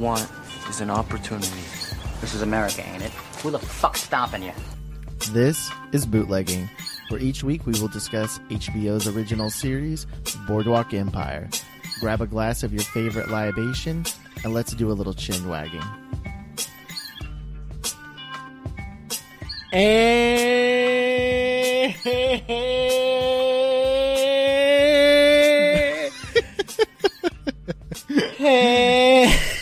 want is an opportunity. This is America, ain't it? Who the fuck's stopping you? This is Bootlegging, where each week we will discuss HBO's original series, Boardwalk Empire. Grab a glass of your favorite libation, and let's do a little chin wagging. Eh.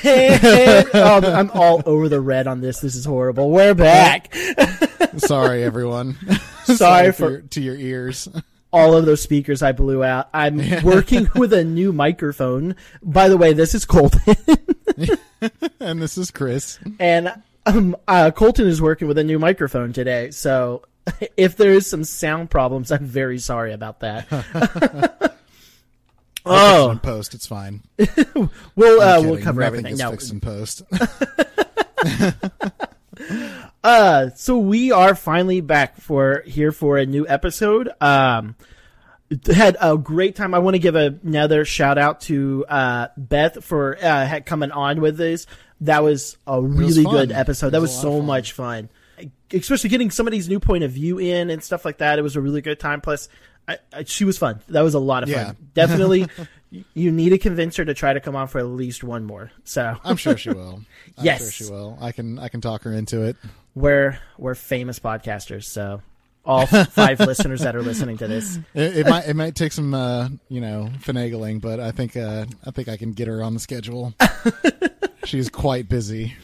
um, I'm all over the red on this. This is horrible. We're back. Sorry, everyone. Sorry for- your- to your ears. all of those speakers I blew out. I'm working with a new microphone. By the way, this is Colton, and this is Chris. and um, uh, Colton is working with a new microphone today. So if there is some sound problems, I'm very sorry about that. Oh, in oh, post. It's fine. we'll uh, we'll cover Nothing everything. is No, fixed in post. Uh, so we are finally back for here for a new episode. Um, had a great time. I want to give another shout out to uh, Beth for uh, coming on with this. That was a really fun. good episode. That was, was so fun. much fun, especially getting somebody's new point of view in and stuff like that. It was a really good time. Plus, I, I, she was fun. That was a lot of Yeah. fun. Definitely, you need to convince her to try to come on for at least one more. So I'm sure she will. I'm Yes. sure she will. I can. I can talk her into it. we're we're famous podcasters. So all five listeners that are listening to this. It, it might. It might take some. Uh, you know, finagling, but I think. Uh, I think I can get her on the schedule. She's quite busy.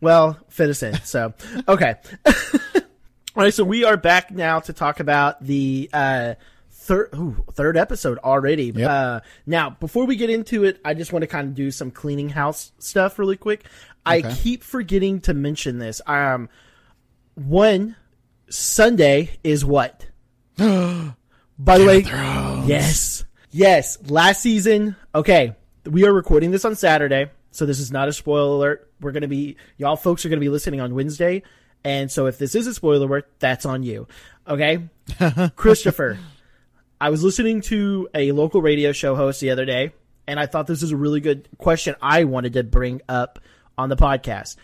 Well, fit us in. So, okay. All right. So we are back now to talk about the uh, third ooh, third episode already. Yep. Uh, now, before we get into it, I just want to kind of do some cleaning house stuff really quick. I keep forgetting to mention this. Um, one Sunday is what? By the way, yes, yes. Last season, okay, we are recording this on Saturday, so this is not a spoiler alert. We're gonna be y'all folks are gonna be listening on Wednesday, and so if this is a spoiler alert, that's on you. Okay, Christopher. I was listening to a local radio show host the other day, and I thought this was a really good question I wanted to bring up on the podcast.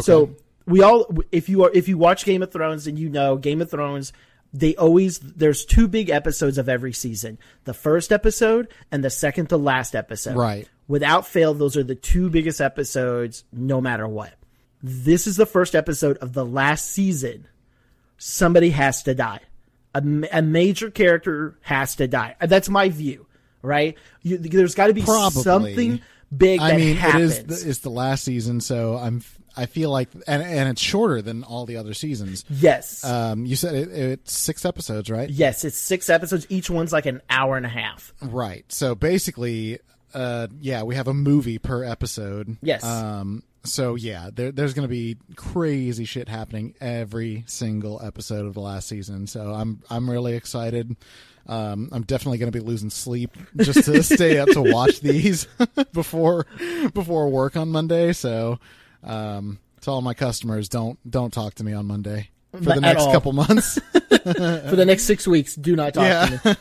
So we all, if you are, if you watch Game of Thrones, and you know Game of Thrones. They always there's two big episodes of every season: the first episode and the second to last episode. Right. Without fail, those are the two biggest episodes, no matter what. This is the first episode of the last season. Somebody has to die. A, a major character has to die. That's my view, right? You, there's got to be Probably. something big that I mean, happens. it is. The, it's the last season, so I'm. I feel like, and and it's shorter than all the other seasons. yes. Um, you said it, it's six episodes, right? Yes, it's six episodes. Each one's like an hour and a half. Right. So basically, uh, yeah, we have a movie per episode. Yes. Um. So yeah, there, there's going to be crazy shit happening every single episode of the last season. So I'm I'm really excited. Um, I'm definitely going to be losing sleep just to stay up to watch these before before work on Monday. So, um, to all my customers, don't don't talk to me on Monday for Not the next all. couple months. For the next six weeks, do not talk Yeah. to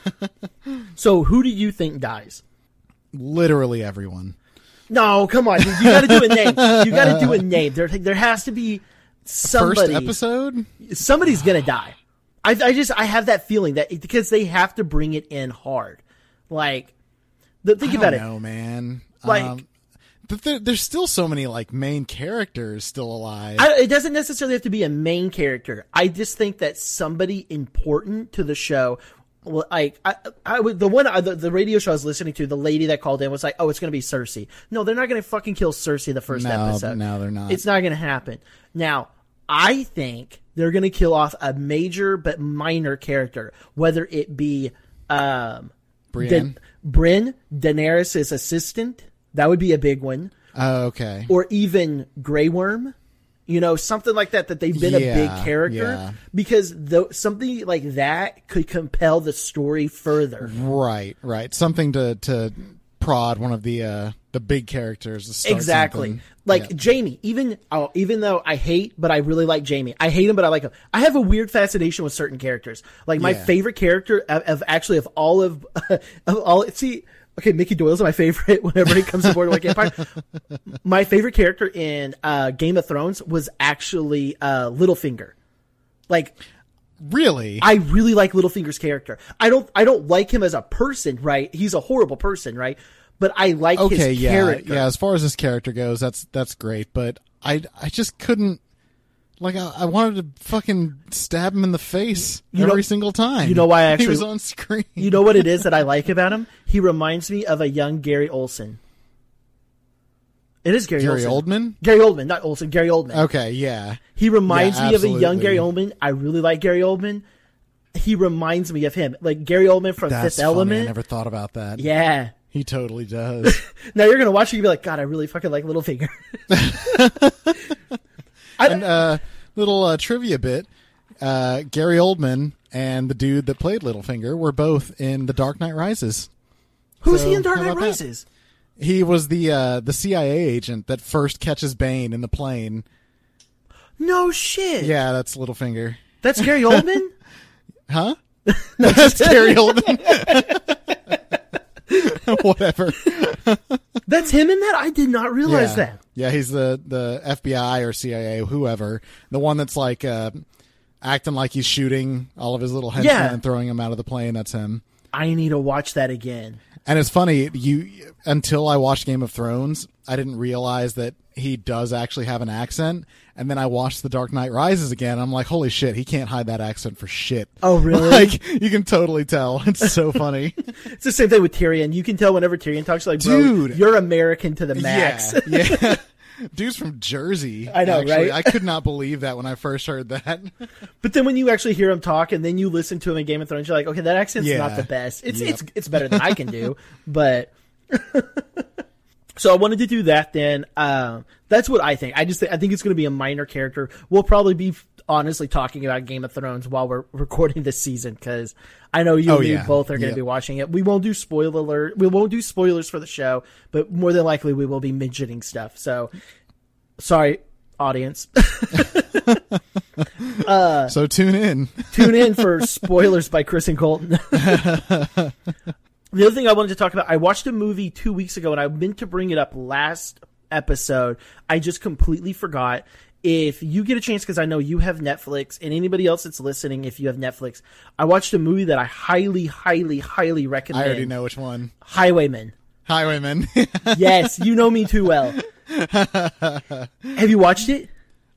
me. So, who do you think dies? Literally everyone. No, come on. You, you got to do a name. You got to do a name. There, there has to be somebody. First episode. Somebody's gonna die. I, I just, I have that feeling that because they have to bring it in hard. Like, the, think about don't it. know, man. Like- Um, but there, there's still so many like main characters still alive. I, it doesn't necessarily have to be a main character. I just think that somebody important to the show, well, like I, I would the one the, the radio show I was listening to, the lady that called in was like, "Oh, it's going to be Cersei." No, they're not going to fucking kill Cersei the first No, episode. no, they're not. It's not going to happen. Now, I think they're going to kill off a major but minor character, whether it be um, Brienne. Da- Bryn, Daenerys' assistant. That would be a big one oh, okay. or even Grey Worm, you know, something like that. That they've been a big character yeah. because though something like that could compel the story further. Right, right. Something to to prod one of the uh the big characters. Exactly. something. Like Yeah. Jaime, even oh, even though I hate, but I really like Jaime. I hate him, but I like him. I have a weird fascination with certain characters. Like my Yeah. favorite character of, of actually of all of of all. See, okay, Mickey Doyle's my favorite whenever it comes to Boardwalk Empire. my favorite character in uh, Game of Thrones was actually uh, Littlefinger. Like Really? I really like Littlefinger's character. I don't I don't like him as a person, right? He's a horrible person, right? But I like okay, his yeah, character. yeah. As far as his character goes, that's that's great. But I I just couldn't. Like I, I wanted to fucking stab him in the face You know- every single time. you know why I he actually- was on screen? You know what it is that I like about him? He reminds me of a young Gary Olson. It is Gary, Gary Olson. Oldman. Gary Oldman, not Olson. Gary Oldman. Okay, yeah. He reminds Yeah, me of a young. Gary Oldman. I really like Gary Oldman. He reminds me of him, like Gary Oldman from That's Fifth funny. Element. I never thought about that. Yeah. He totally does. Now you're gonna watch it. You'll be like, God, I really fucking like Littlefinger. and uh, little uh, trivia bit: uh, Gary Oldman and the dude that played Littlefinger were both in The Dark Knight Rises. Who's So, he in Dark Knight about that? Rises? He was the uh, the CIA agent that first catches Bane in the plane. No shit. Yeah, that's Littlefinger. That's Gary Oldman. Huh? no, that's Gary Oldman. Whatever. That's him in that. I did not realize yeah. that. Yeah, he's the the FBI or CIA, whoever, the one that's like uh, acting like he's shooting all of his little henchmen Yeah. and throwing them out of the plane. That's him. I need to watch that again. And it's funny, you until I watched Game of Thrones, I didn't realize that he does actually have an accent. And then I watched The Dark Knight Rises again. I'm like, holy shit, he can't hide that accent for shit. Oh, really? Like you can totally tell. It's so funny. It's the same thing with Tyrion. You can tell whenever Tyrion talks, like, bro, Dude. you're American to the max. Yeah, yeah. Dude's from Jersey. I know, actually. right? I could not believe that when I first heard that. but then when you actually hear him talk, and then you listen to him in Game of Thrones, you're like, okay, that accent's Yeah. not the best. It's Yep. it's it's better than I can do, but. So I wanted to do that. Then um, that's what I think. I just think, I think it's going to be a minor character. We'll probably be honestly talking about Game of Thrones while we're recording this season because I know you Oh, and me both are going to Yep. be watching it. We won't do spoiler alert. We won't do spoilers for the show, but more than likely we will be mentioning stuff. So sorry, audience. so tune in. Tune in for spoilers by Chris and Colton. the other thing I wanted to talk about, I watched a movie two weeks ago and I meant to bring it up last episode. I just completely forgot. If you get a chance, because I know you have Netflix and anybody else that's listening, if you have Netflix, I watched a movie that I highly, highly, highly recommend. I already know which one. Highwayman. Highwayman. Yes, you know me too well. have you watched it?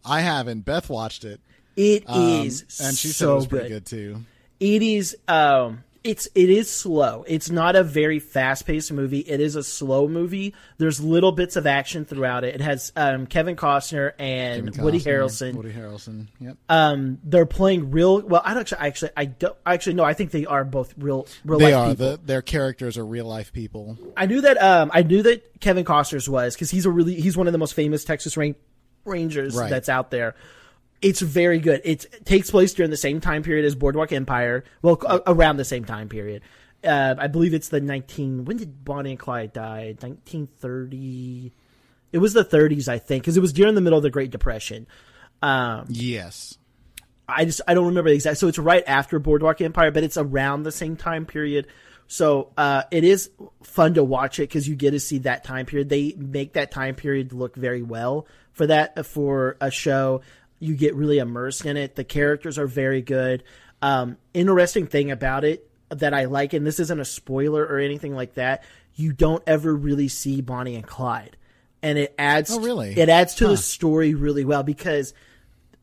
I haven't. Beth watched it. It Um, is and she said so it was pretty good too. it is um it's it is slow it's not a very fast-paced movie it is a slow movie there's little bits of action throughout it it has um kevin costner and Kevin woody Costner, harrelson Woody Harrelson. Yep. um they're playing real well i don't actually actually i don't actually no i think they are both real real they are. people The, their characters are real life people. I knew that. Um, I knew that Kevin Costner's was because he's a really he's one of the most famous Texas Ran- Rangers Right. that's out there. It's very good. It's, it takes place during the same time period as Boardwalk Empire. Well, a- around the same time period. Uh, I believe it's the nineteen. When did Bonnie and Clyde die? Nineteen thirty. It was the 30s, I think, because it was during the middle of the Great Depression. Um, Yes. I just I don't remember the exact. So it's right after Boardwalk Empire, but it's around the same time period. So uh, it is fun to watch it because you get to see that time period. They make that time period look very well for that for a show. You get really immersed in it. The characters are very good. Um, interesting thing about it that I like, and this isn't a spoiler or anything like that. You don't ever really see Bonnie and Clyde, and it adds. Oh, really? It adds to Huh. the story really well because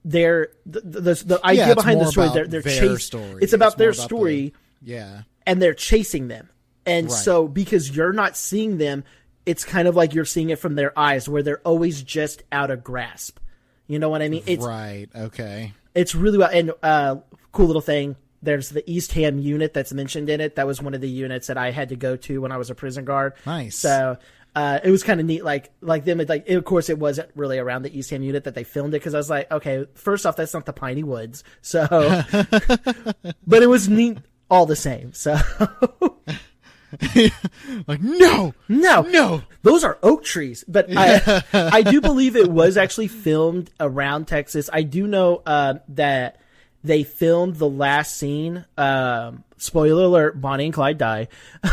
they're the the, the, Yeah, idea it's behind the story. They're they're their chasing. story. It's about It's their about story, the- Yeah. and they're chasing them. And Right. so, because you're not seeing them, it's kind of like you're seeing it from their eyes, where they're always just out of grasp. You know what I mean? It's right. Okay. it's really well. And uh, cool little thing. There's the Eastham unit that's mentioned in it. That was one of the units that I had to go to when I was a prison guard. Nice. So uh, it was kind of neat. Like like them. Like of course it wasn't really around the Eastham unit that they filmed it because I was like, okay, first off, that's not the Piney Woods. So, but it was neat all the same. So Like no, no, no. those are oak trees. But I, I do believe it was actually filmed around Texas. I do know uh, that they filmed the last scene. Um, spoiler alert: Bonnie and Clyde die.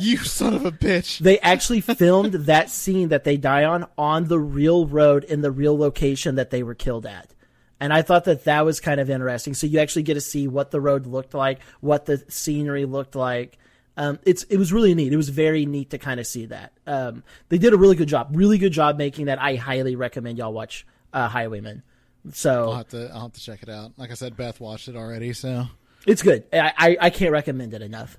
you son of a bitch. They actually filmed that scene that they die on on the real road in the real location that they were killed at. And I thought that that was kind of interesting. So you actually get to see what the road looked like, what the scenery looked like. Um, it's it was really neat. It was very neat to kind of see that. Um, they did a really good job, really good job making that. I highly recommend y'all watch uh, Highwayman. So I'll have to I'll have to check it out. Like I said, Beth watched it already, so it's good. I, I, I can't recommend it enough.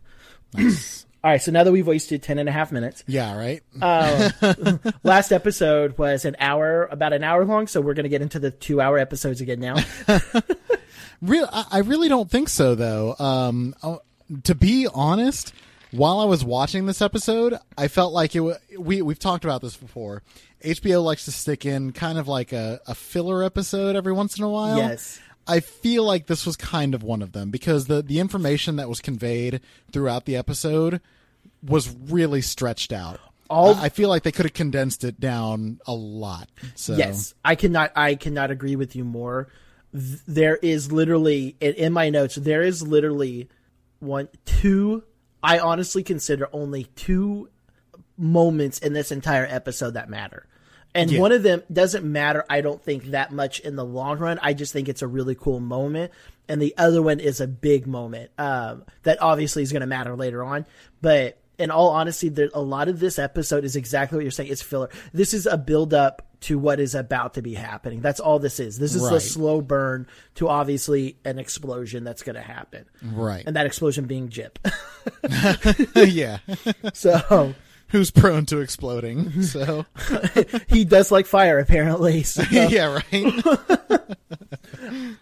All right, so now that we've wasted 10 and a half minutes, yeah, right. last episode was an hour, about an hour long, so we're going to get into the two hour episodes again now. Real, I really don't think so, though. Um, uh, to be honest, while I was watching this episode, I felt like it. wa- We we've talked about this before. HBO likes to stick in kind of like a, a filler episode every once in a while. Yes. I feel like this was kind of one of them because the the information that was conveyed throughout the episode was really stretched out. All- I feel like they could have condensed it down a lot. So Yes, I cannot. I cannot agree with you more. There is literally in, in my notes. There is literally one, two. I honestly consider only two moments in this entire episode that matter, and Yeah. one of them doesn't matter. I don't think that much in the long run. I just think it's a really cool moment, and the other one is a big moment um, that obviously is going to matter later on, but. In all honesty, there, a lot of this episode is exactly what you're saying. It's filler. This is a build up to what is about to be happening. That's all this is. This is a slow burn to obviously an explosion that's going to happen. right, And that explosion being Gyp. yeah. so Who's prone to exploding? So he does like fire apparently. So, yeah,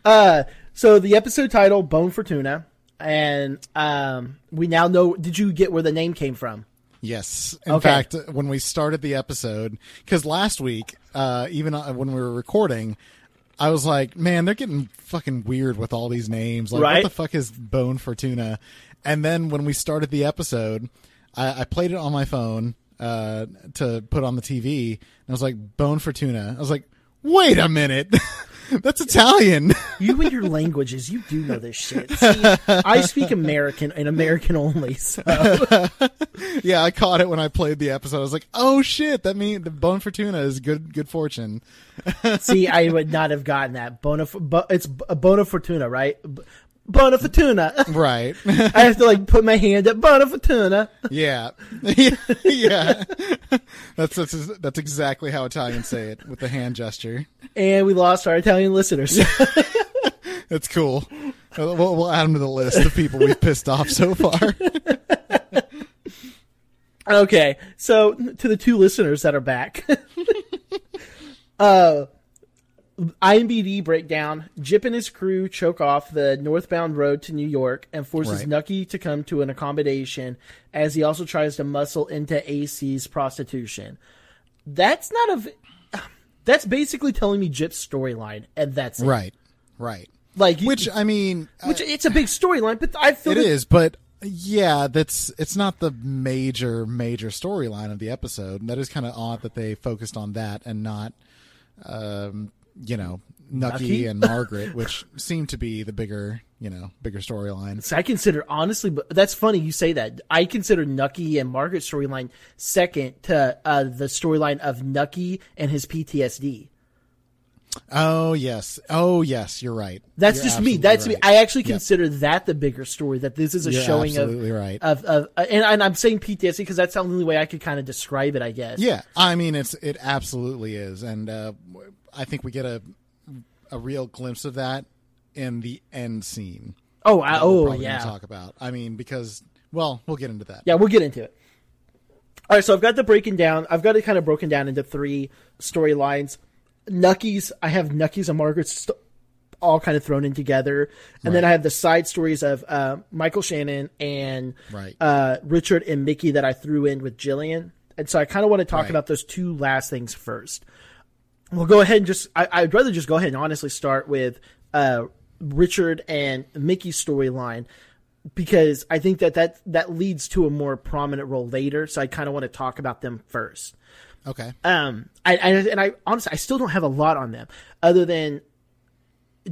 right. so the episode title Bone Fortuna and um we now know did you get where the name came from? Yes. In Okay. fact, when we started the episode, because last week, uh, even uh, when we were recording, I was like, man, they're getting fucking weird with all these names. Like, Right. what the fuck is Bone Fortuna? And then when we started the episode, I, I played it on my phone uh, to put on the TV, and I was like, Bone for tuna." I was like, wait a minute. That's Italian. You and your languages, you do know this shit. See, I speak American and American only. So yeah, I caught it when I played the episode. I was like, "Oh shit, that means the Bone for tuna is good good fortune." see, I would not have gotten that. Bona, bu- it's a Bona Fortuna, right? B- Bona Fortuna. Right. I have to like put my hand up. Bona Fortuna. Yeah, yeah. That's, that's that's exactly how Italians say it with the hand gesture. And we lost our Italian listeners. That's cool. We'll, we'll add them to the list of people we've pissed off so far. okay, so to the two listeners that are back, uh, IMBD breakdown: Gyp and his crew choke off the northbound road to New York and forces Right. Nucky to come to an accommodation as he also tries to muscle into AC's prostitution. That's not a. v- That's basically telling me Gyp's storyline, and that's it. right, right. Like Which I mean, which it's a big storyline, but I feel it that- is, but yeah, that's it's not the major major storyline of the episode. And that is kind of odd that they focused on that and not, um, you know, Nucky, Nucky? and Margaret, which seem to be the bigger, you know, bigger storyline. So I consider honestly, but that's funny you say that. I consider Nucky and Margaret's storyline second to uh, the storyline of Nucky and his PTSD. Oh yes, oh yes, you're right. That's You're just me. That's me. I actually Yep. consider that the bigger story. That this is a You're showing of absolutely right. of of, uh, and, and I'm saying PTSD because that's the only way I could kind of describe it. I guess. Yeah, I mean it's it absolutely is, and uh, I think we get a a real glimpse of that in the end scene. Oh. I, oh yeah. talk about. I mean because well, we'll get into that. Yeah, we'll get into it. All right, so I've got the breaking down. I've got it kind of broken down into three storylines. Nucky's, I have Nucky's and Margaret's st- all kind of thrown in together, and then I have the side stories of uh, Michael Shannon and Right. uh, Richard and Mickey that I threw in with Gillian. And so I kind of want to talk Right. about those two last things first. We'll go ahead and just, I, I'd rather just go ahead and honestly start with uh, Richard and Mickey's storyline because I think that, that that leads to a more prominent role later. So I kind of want to talk about them first. Okay. Um, I, I and I honestly I still don't have a lot on them other than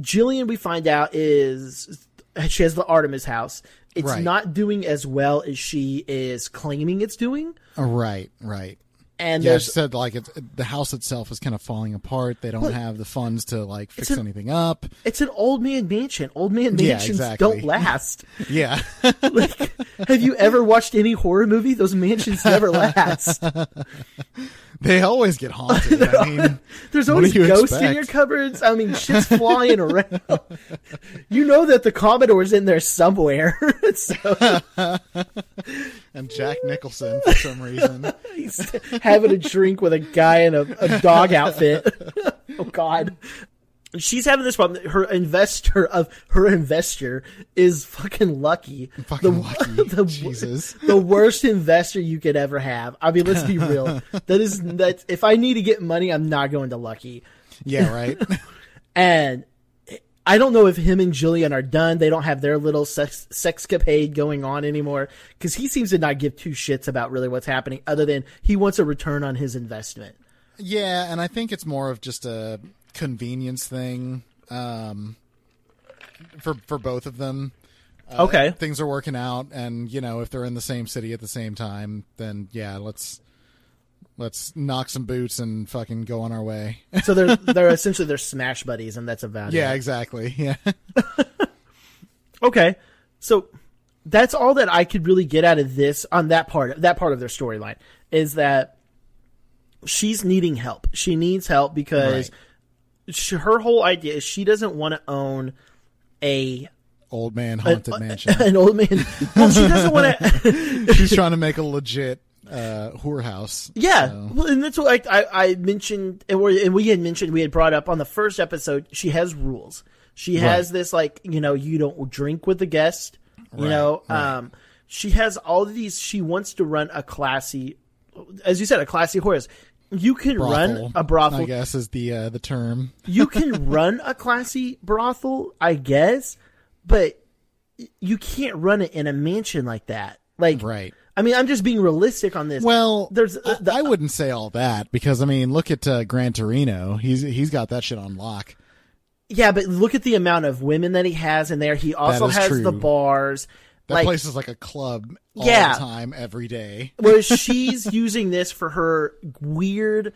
Gillian, we find out is she has the Artemis house. It's Right. not doing as well as she is claiming it's doing. Oh, right, right. And Yeah, she said like it's, the house itself is kind of falling apart. They don't have the funds to like fix an- anything up. it's an old man mansion. Old man Yeah, mansions exactly. don't last. Yeah, like, have you ever watched any horror movie? Those mansions never last. they always get haunted. I mean, There's always ghosts in your cupboards. I mean, shit's flying around. You know that the Commodore's in there somewhere. so and Jack Nicholson for some reason. he's having a drink with a guy in a, a dog outfit. oh God. She's having this problem. Her investor of her investor is fucking lucky. Fucking lucky. the- Jesus. the worst investor you could ever have. I mean, let's be real. That is that. If I need to get money, I'm not going to Lucky. Yeah, right. And I don't know if him and Gillian are done. They don't have their little sex sexcapade going on anymore because he seems to not give two shits about really what's happening, other than he wants a return on his investment. Yeah, and I think it's more of just a convenience thing um, for for both of them. Uh, Okay. things are working out, and you know if they're in the same city at the same time, then yeah, let's let's knock some boots and fucking go on our way. So they're they're essentially they're smash buddies, and that's about yeah, it. exactly. Yeah, Okay, so that's all that I could really get out of this on that part. That part of their storyline is that she's needing help. She needs help because she, her whole idea is she doesn't want to own a old man haunted mansion. an old man. Well, she doesn't want to. She's trying to make a legit uh, whorehouse. Yeah, so- well, and that's what I, I, I mentioned, and we, and we had mentioned, we had brought up on the first episode. She has rules. She has this like you know you don't drink with the guest. You Right, know, right. um, she has all these. She wants to run a classy, as you said, a classy horse. You can run a brothel. I guess is the uh, the term. You can run a classy brothel, I guess, but you can't run it in a mansion like that. Like, Right. I mean, I'm just being realistic on this. Well, there's I, the, I wouldn't say all that because I mean, look at uh, Gran Torino. He's he's got that shit on lock. Yeah, but look at the amount of women that he has in there. He also has true. the bars. That like, place is like a club all Yeah. the time, every day. whereas she's using this for her weird,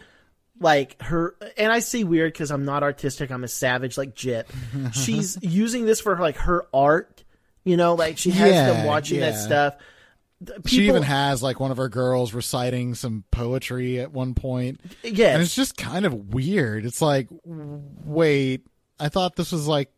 like her, and I say weird because I'm not artistic. I'm a savage like Gyp. She's using this for like her art. You know, like she has them Yeah, watching that stuff. The she even has like one of her girls reciting some poetry at one point, yes. and it's just kind of weird. It's like, wait, I thought this was like.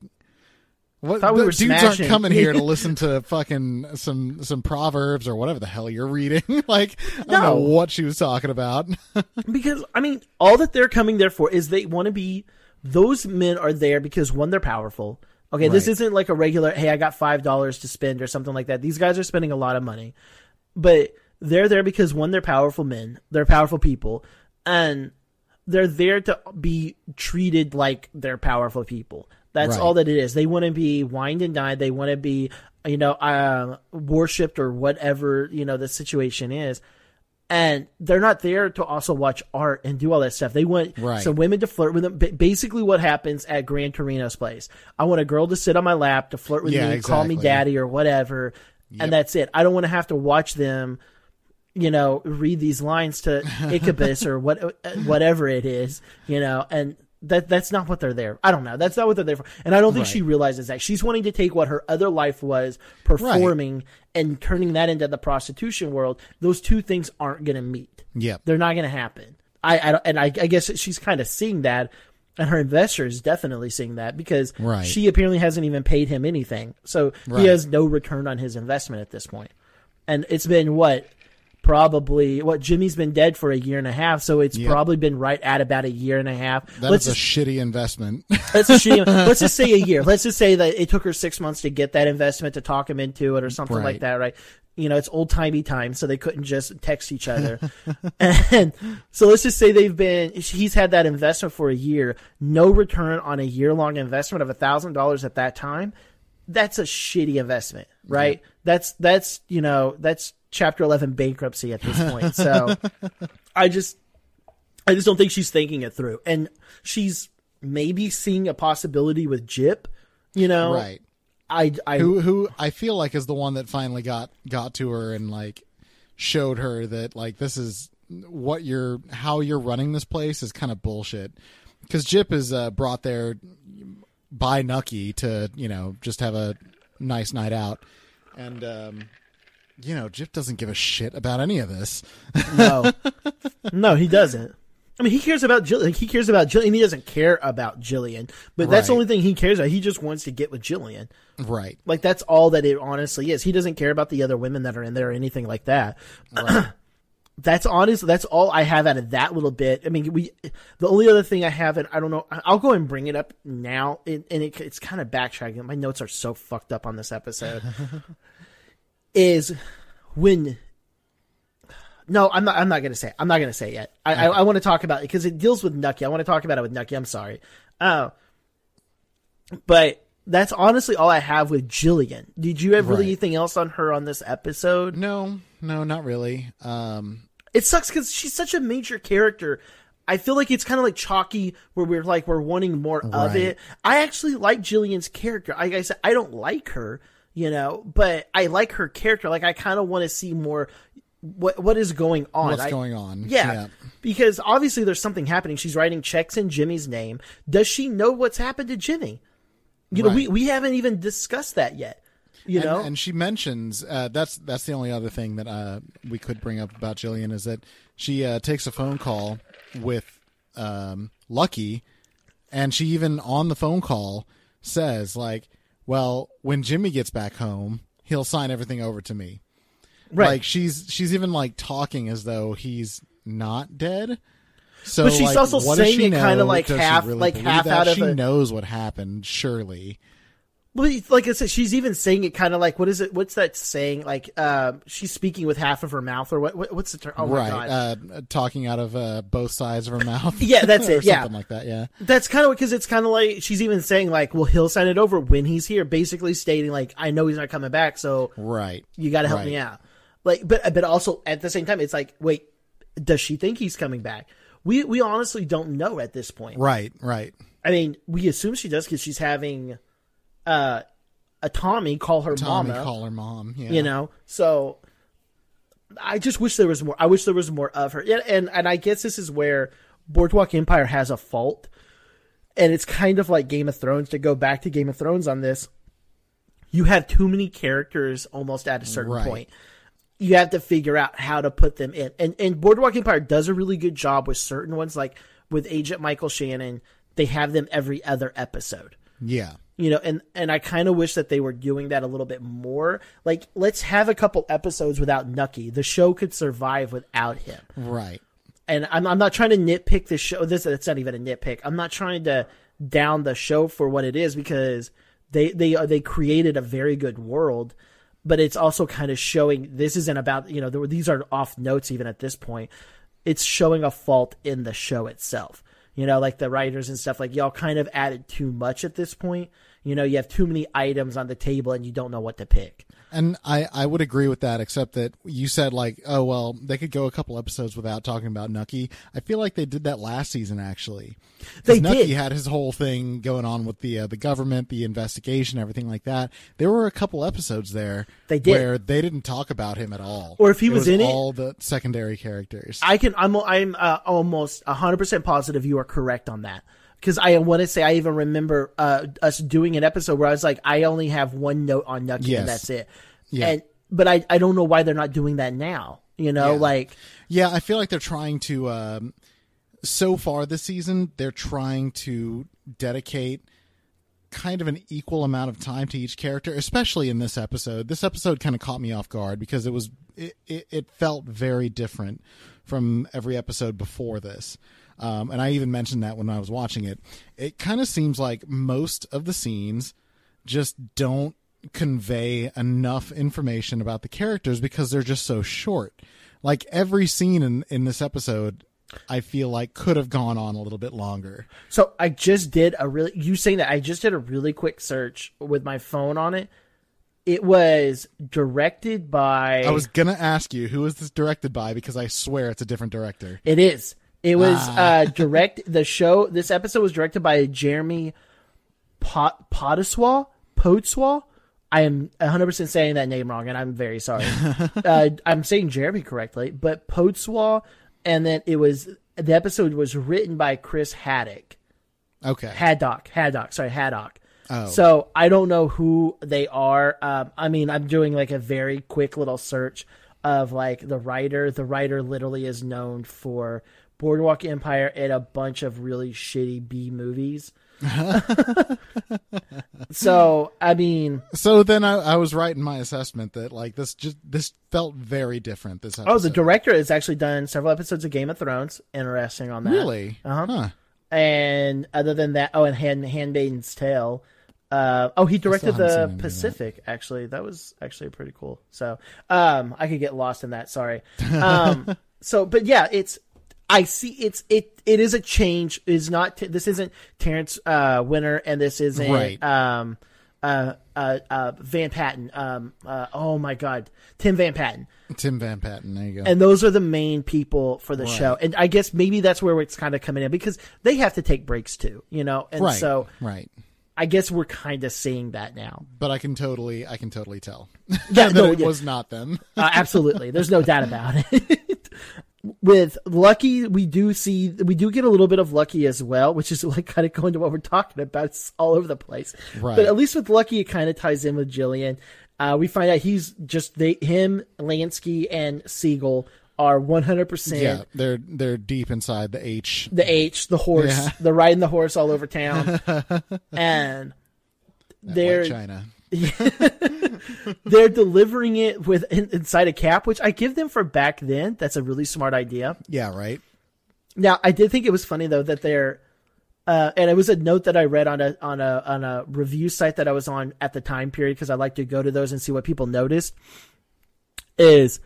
What we were dudes smashing. aren't coming here to listen to fucking some some proverbs or whatever the hell you're reading. like I don't know No. what she was talking about. because I mean, all that they're coming there for is they want to be. Those men are there because one, they're powerful. Okay, this isn't like a regular. Hey, I got five dollars to spend or something like that. These guys are spending a lot of money, but they're there because one, they're powerful men. They're powerful people, and they're there to be treated like they're powerful people. That's Right. all that it is. They want to be wined and dined. They want to be, you know, uh, worshipped or whatever you know the situation is and they're not there to also watch art and do all that stuff. They want Right. some women to flirt with them. Ba- Basically, what happens at Gran Torino's place? I want a girl to sit on my lap to flirt with Yeah, me, call me daddy or whatever, and that's it. I don't want to have to watch them, you know, read these lines to Ichabus or what, uh, whatever it is, you know, and. That that's not what they're there. I don't know. That's not what they're there for. And I don't think Right. she realizes that. She's wanting to take what her other life was performing and turning that into the prostitution world. Those two things aren't going to meet. Yep. They're not going to happen. I, I don't- and I, I guess she's kind of seeing that, and her investor is definitely seeing that because Right. she apparently hasn't even paid him anything, so Right. he has no return on his investment at this point. And it's been what probably what Jimmy's been dead for a year and a half, so it's Yep. probably been right at about a year and a half. That's a shitty investment. let's just see- let's just say a year. Let's just say that it took her six months to get that investment to talk him into it or something like that, right? You know, it's old timey time, so they couldn't just text each other. and so let's just say they've been, he's had that investment for a year, no return on a year long investment of a thousand dollars at that time. That's a shitty investment, right? That's, that's, you know, that's chapter 11 bankruptcy at this point. So I just, I just don't think she's thinking it through. And she's maybe seeing a possibility with Gyp. You know, right. I, I Who who I feel like is the one that finally got got to her and like showed her that like this is what you're how you're running this place is kind of bullshit. Because Gyp is uh, brought there by Nucky to you know just have a nice night out, and um, you know Gyp doesn't give a shit about any of this. no, no, he doesn't. I mean, he cares about Gillian. He cares about Gillian. He doesn't care about Gillian, but that's the only thing he cares about. He just wants to get with Gillian. right. Like that's all that it honestly is. He doesn't care about the other women that are in there or anything like that. that's honest. That's all I have out of that little bit. I mean, we. The only other thing I have, and I don't know. I'll go and bring it up now, and, and it, it's kind of backtracking. My notes are so fucked up on this episode. is when. No, I'm not. I'm not gonna say. It. I'm not gonna say it yet. I I, I want to talk about it because it deals with Nucky. I want to talk about it with Nucky. I'm sorry. Uh, but that's honestly all I have with Gillian. Did you have really anything else on her on this episode? No, no, not really. Um, It sucks because she's such a major character. I feel like it's kind of like chalky, where we're like we're wanting more of it. I actually like Gillian's character. Like I said, I don't like her, you know, but I like her character. Like I kind of want to see more. What what is going on? what's I- going on? Yeah, because obviously there's something happening. She's writing checks in Jimmy's name. Does she know what's happened to Jimmy? You know, we we haven't even discussed that yet. You and, know, and she mentions uh, that's that's the only other thing that uh, we could bring up about Gillian is that she uh, takes a phone call with um, Lucky, and she even on the phone call says like, "Well, when Jimmy gets back home, he'll sign everything over to me." right? Like she's she's even like talking as though he's not dead. So, But she's like, also saying it kinda like Does half- really like half that? out of She a- knows what happened, surely. Well, like I said, she's even saying it kind of like what is it? What's that saying? Like uh, she's speaking with half of her mouth, or what? what what's the term? Oh my right, god, uh, talking out of uh, both sides of her mouth. Yeah, that's it, yeah. something like that. Yeah, that's kind of because it's kind of like she's even saying like, well, he'll sign it over when he's here, basically stating like, I know he's not coming back, so right. you got to help me out. Like, but but also at the same time, it's like, wait, does she think he's coming back? We we honestly don't know at this point. Right, right. I mean, we assume she does because she's having uh, a Tommy call her Tommy mama. call her mom. Yeah. you know so i just wish there was more i wish there was more of her yeah, and and i guess this is where boardwalk empire has a fault and it's kind of like game of thrones to go back to game of thrones on this you have too many characters almost at a certain Right. point you have to figure out how to put them in and and boardwalk empire does a really good job with certain ones like with agent michael shannon they have them every other episode Yeah. You know and and i kind of wish that they were doing that a little bit more. Like let's have a couple episodes without nucky. The show could survive without him. Right. and i'm, I'm not trying to nitpick the show. This it's not even a nitpick. I'm not trying to down the show for what it is because they they uh, they created a very good world but it's also kind of showing this isn't about you know there these are off notes even at this point. It's showing a fault in the show itself. You know like the writers and stuff like y'all kind of added too much at this point you know you have too many items on the table and you don't know what to pick And I, I would agree with that, except that you said like, oh well, they could go a couple episodes without talking about Nucky. I feel like they did that last season actually They Nucky did. had his whole thing going on with the uh, the government, the investigation, everything like that. There were a couple episodes there They did. where they didn't talk about him at all, Or if he was in it- all the secondary characters. I can. I'm. I'm uh, almost 100 percent positive you are correct on that. Because I want to say I even remember uh, us doing an episode where I was like, I only have one note on Nucky Yes. and that's it. Yeah. And but I I don't know why they're not doing that now. You know, Yeah. like Yeah, I feel like they're trying to. Um, so far this season, they're trying to dedicate kind of an equal amount of time to each character, especially in this episode. This episode kind of caught me off guard because it was it, it, it felt very different from every episode before this. Um, and I even mentioned that when I was watching it. It kind of seems like most of the scenes just don't convey enough information about the characters because they're just so short. Like every scene in in this episode, I feel like could have gone on a little bit longer. so. I just did a really you saying that I just did a really quick search with my phone on it. It was directed by. I was gonna ask you who is this directed by because I swear it's a different director. It is. It was Ah. uh, direct. The show. This episode was directed by Jeremy Pot Potiswa Potswa. I am 100 percent saying that name wrong, and I'm very sorry. uh, I'm saying Jeremy correctly, but Potswa, and then it was the episode was written by Chris Haddock. Okay. Haddock, Haddock, sorry, Haddock. Oh. So I don't know who they are. Um, I mean, I'm doing like a very quick little search of like the writer. The writer literally is known for Boardwalk Empire and a bunch of really shitty B movies. so I mean, So then I, I was right in my assessment that like this just this felt very different. This episode. oh, the director has actually done several episodes of Game of Thrones. Interesting on that. really? Uh-huh. Huh. And other than that, oh, and Hand, Handmaiden's Tale. Uh, oh, he directed the of that. Pacific. Actually, that was actually pretty cool. So, um, I could get lost in that. Sorry. Um, so, but yeah, it's. I see. It's it. It is a change. Is not. T- this isn't Terence uh, Winter, and this isn't Right. um, uh, uh, uh, Van Patten. Um, uh, oh my God, Tim Van Patten Tim Van Patten. There you go. and those are the main people for the Right. show and i guess maybe that's where it's kind of coming in because they have to take breaks too you know and right. so right. i guess we're kind of seeing that now But I can totally I can totally tell yeah that no it yeah, was not them. uh, absolutely there's no doubt about it with lucky we do see we do get a little bit of lucky as well which is like kind of going to what we're talking about it's all over the place Right. but at least with lucky it kind of ties in with gillian uh, we find out he's just they him lansky and siegel are 100% Yeah, they're they're deep inside the H. the H, the horse, Yeah. the riding the horse all over town, and they're China. they're delivering it with in, inside a cap, which I give them for back then. That's a really smart idea. Yeah, right. Now, I did think it was funny though that they're, uh, and it was a note that I read on a on a on a review site that I was on at the time period because I like to go to those and see what people noticed. Is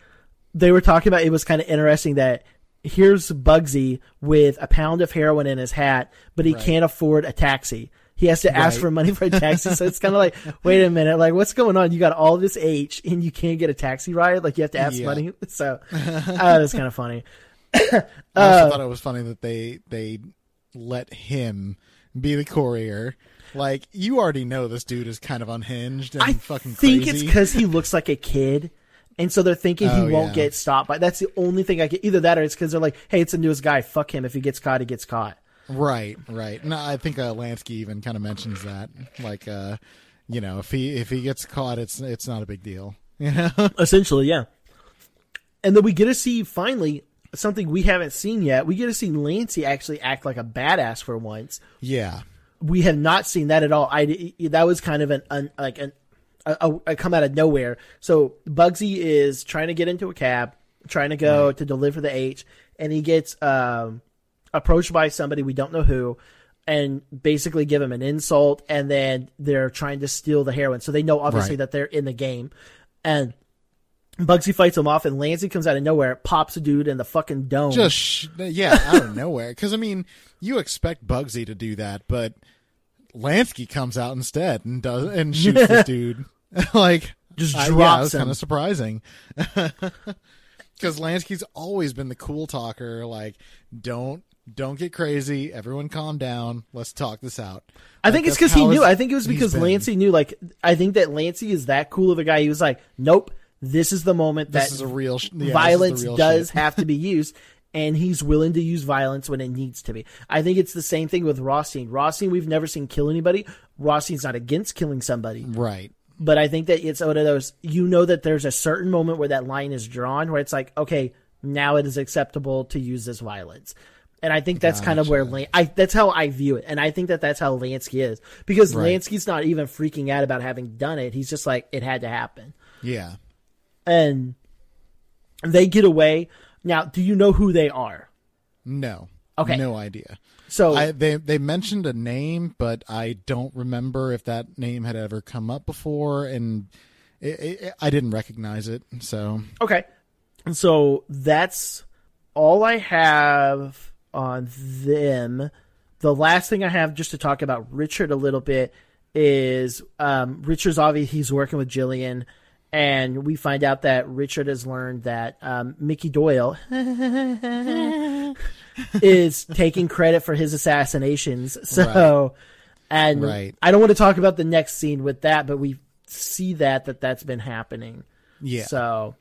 they were talking about it was kind of interesting that here's Bugsy with a pound of heroin in his hat, but he Right. can't afford a taxi. He has to ask for money for a taxi, so it's kind of like, wait a minute, like what's going on? You got all this H and you can't get a taxi ride, like you have to ask Yeah. money. So uh, that's kind of funny. I Uh, also thought it was funny that they they let him be the courier. Like you already know this dude is kind of unhinged and I fucking think crazy. it's because he looks like a kid, and so they're thinking Oh, he won't yeah. get stopped. By that's the only thing I get. Either that, or it's because they're like, "Hey, it's the newest guy. Fuck him. If he gets caught, he gets caught." Right, right. No, I think uh, Lansky even kind of mentions that, like, uh, you know, if he if he gets caught, it's it's not a big deal. You know, Essentially, yeah. And then we get to see finally something we haven't seen yet. We get to see Lansky actually act like a badass for once. yeah, We have not seen that at all. I that was kind of an, an like an a, a, a come out of nowhere. So Bugsy is trying to get into a cab, trying to go to deliver the H, and he gets um, approached by somebody we don't know who, and basically give him an insult, and then they're trying to steal the heroin. So they know obviously Right. that they're in the game, and Bugsy fights him off, and Lansky comes out of nowhere, pops a dude in the fucking dome. just sh- yeah, out of nowhere. Because I mean, you expect Bugsy to do that, but Lansky comes out instead and does and shoots this dude. like, Just I- yeah, drops it was kind of surprising. Because Lansky's always been the cool talker. Like, don't don't get crazy. Everyone, calm down. Let's talk this out. I Like, think it's because he knew. I think it was because. Lansky knew. Like, I think that Lansky is that cool of a guy. He was like, "Nope, this is the moment This that is a real sh- yeah, this violence real does shit. have to be used." And he's willing to use violence when it needs to be. I think it's the same thing with Rothstein. Rothstein, we've never seen kill anybody. Rothstein's not against killing somebody, right. but I think that it's one of those. You know that there's a certain moment where that line is drawn, where it's like, okay, now it is acceptable to use this violence. And I think that's kind of where Lan- I that's how I view it, and I think that that's how Lansky is because Right. Lansky's not even freaking out about having done it. He's just like it had to happen, Yeah. and they get away. Now, do you know who they are? No. Okay. No idea. So I, they they mentioned a name, but I don't remember if that name had ever come up before, and it, it, I didn't recognize it. So Okay. And so that's all I have on them. The last thing I have just to talk about Richard a little bit is um, Richard's obviously he's working with Gillian, and we find out that Richard has learned that um, Mickey Doyle is taking credit for his assassinations. So, and Right. I don't want to talk about the next scene with that, but we see that that that's been happening. Yeah. So,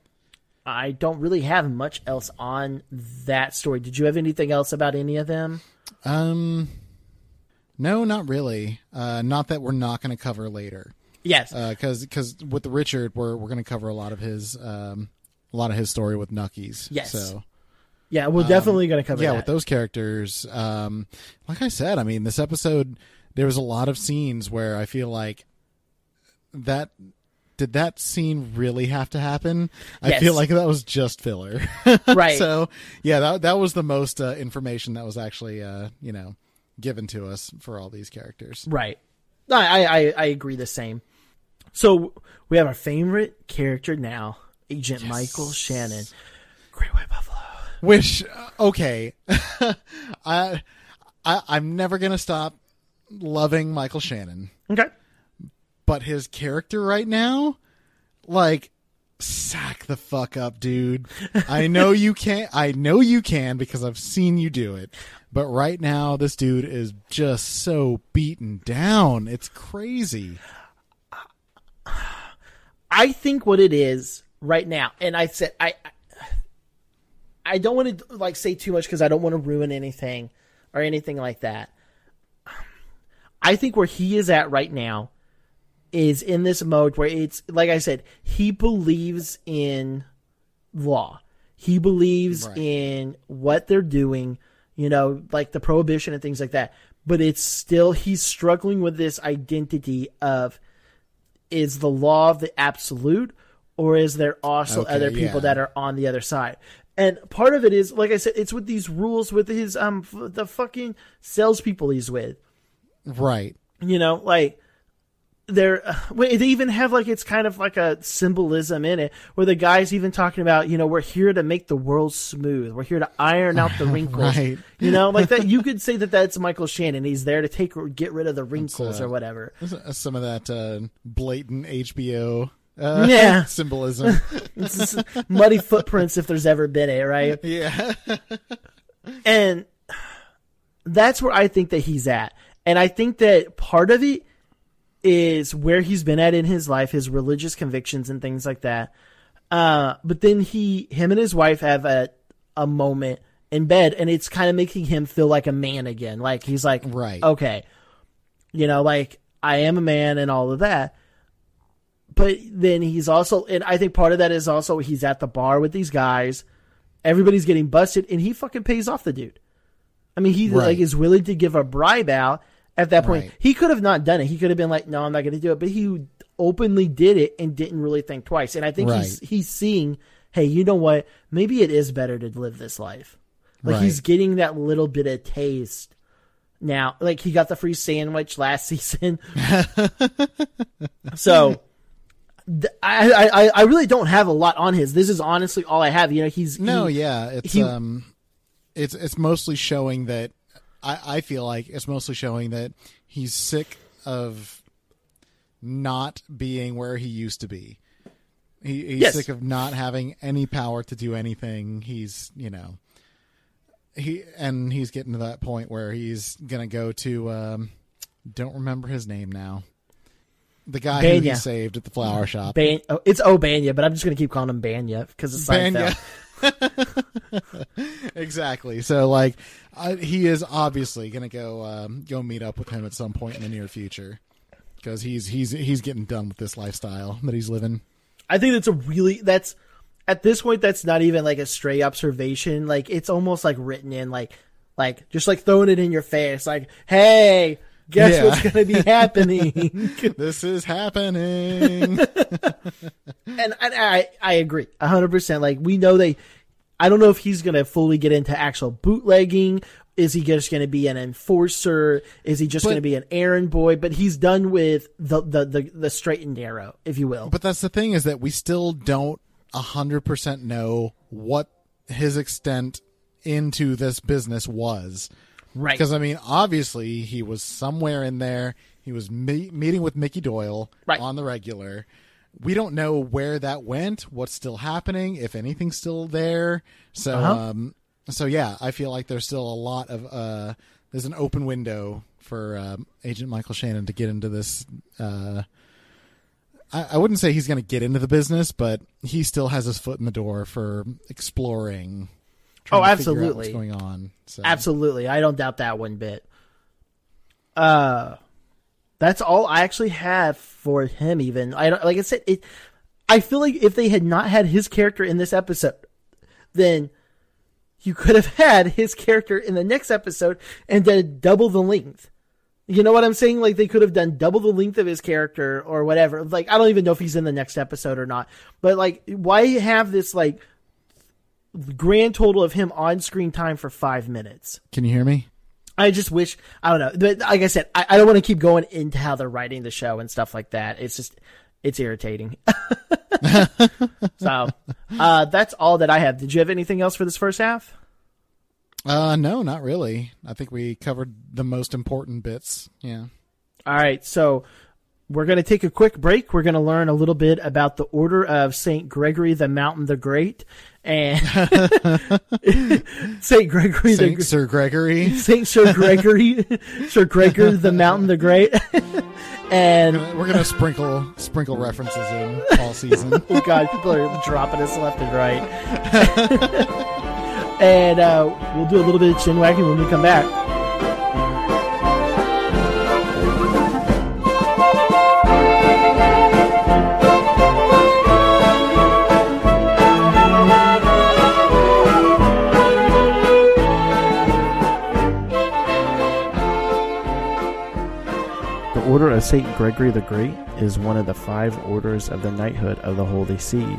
I don't really have much else on that story. Did you have anything else about any of them? Um, no, not really. Uh, not that we're not going to cover later. Yes. because because with the Richard, we're we're going to cover a lot of his um a lot of his story with Nucky's. Yes. So yeah, we're definitely going to cover um, yeah, that. with those characters, um, like I said, I mean, this episode there was a lot of scenes where I feel like that did that scene really have to happen? I Yes. feel like that was just filler. Right. so yeah, that that was the most uh, information that was actually uh, you know given to us for all these characters. Right. I, I, I agree the same. So we have our favorite character now, Agent Michael Shannon. Great White Buffalo. Which uh, okay, I, I I'm never gonna stop loving Michael Shannon, Okay. But his character right now, like, sack the fuck up, dude. I know you can't. I know you can because I've seen you do it. But right now, this dude is just so beaten down. It's crazy. I think what it is right now, and I said I, I- I don't want to like say too much because I don't want to ruin anything or anything like that. I think where he is at right now is in this mode where it's like I said, he believes in law. He believes Right. in what they're doing, you know, like the prohibition and things like that. But it's still he's struggling with this identity of is the law of the absolute or is there also Okay, other people yeah. that are on the other side and part of it is like i said it's with these rules with his um f- the fucking salespeople he's with Right. you know like they're uh, they even have like it's kind of like a symbolism in it where the guy's even talking about you know we're here to make the world smooth we're here to iron out the wrinkles Right. you know like that you could say that that's michael shannon he's there to take get rid of the wrinkles uh, or whatever Some of that uh, blatant HBO uh, Yeah. symbolism. Muddy footprints if there's ever been it, right? yeah. And that's where I think that he's at. And I think that part of it is where he's been at in his life, his religious convictions and things like that. Uh, but then he, him and his wife have a, a moment in bed and it's kind of making him feel like a man again. Like he's like, Right. okay, you know, like I am a man and all of that. But then he's also, and I think part of that is also he's at the bar with these guys. Everybody's getting busted, and he fucking pays off the dude. I mean, he Right. like is willing to give a bribe out. At that point, Right. he could have not done it. He could have been like, "No, I'm not going to do it," but he openly did it and didn't really think twice. And I think he's Right. he's seeing, hey, you know what? Maybe it is better to live this life. Like Right. he's getting that little bit of taste now. Like he got the free sandwich last season, so. I, I I really don't have a lot on his. This is honestly all I have. You know, he's No, he- yeah, it's he- um, it's it's mostly showing that I I feel like it's mostly showing that he's sick of not being where he used to be. He, he's Yes. sick of not having any power to do anything. He's you know he and he's getting to that point where he's gonna go to um, don't remember his name now. The guy who he Banya. saved at the flower shop. Ban- oh, it's Obanya, but I'm just gonna keep calling him Banya because it's Banya. Seinfeld. exactly. So like, I, he is obviously going to go um, go meet up with him at some point in the near future because he's he's he's getting done with this lifestyle that he's living. I think that's a really that's at this point that's not even like a stray observation. Like it's almost like written in like like just like throwing it in your face. Like, hey, guess Yeah. what's gonna be happening? This is happening. and, and I I agree a hundred percent. Like we know they. I don't know if he's gonna fully get into actual bootlegging. Is he just gonna be an enforcer? Is he just gonna be an errand boy? But he's done with the the the, the straight and narrow, if you will. but that's the thing is that we still don't hundred percent know what his extent into this business was. right. Because I mean, obviously, he was somewhere in there. He was me- meeting with Mickey Doyle Right. on the regular. We don't know where that went, what's still happening, if anything's still there. So, Uh-huh. um, so yeah, I feel like there's still a lot of uh, there's an open window for um, Agent Michael Shannon to get into this. Uh, I, I wouldn't say he's going to get into the business, but he still has his foot in the door for exploring. Oh, absolutely. what's going on? So. Absolutely. I don't doubt that one bit. Uh that's all I actually have for him even. I don't like I said it I feel like if they had not had his character in this episode, then you could have had his character in the next episode and done double the length. You know what I'm saying? Like they could have done double the length of his character or whatever. Like I don't even know if he's in the next episode or not. But like why have this like grand total of him on screen time for five minutes? Can you hear me? I just wish I don't know. But like I said, I, I don't want to keep going into how they're writing the show and stuff like that. It's just it's irritating. so uh, that's all that I have. Did you have anything else for this first half? Uh, no, not really. I think we covered the most important bits. Yeah. All right, so we're going to take a quick break. We're going to learn a little bit about the Order of Saint Gregory the Mountain the Great and Saint Gregory Saint Gr- Sir Gregory. Saint Sir Gregory Sir Gregory the Mountain the Great and We're gonna sprinkle sprinkle references in all season. Oh God, people are dropping us left and right. and uh, we'll do a little bit of chin wagging when we come back. Order of St. Gregory the Great is one of the five orders of the knighthood of the Holy See.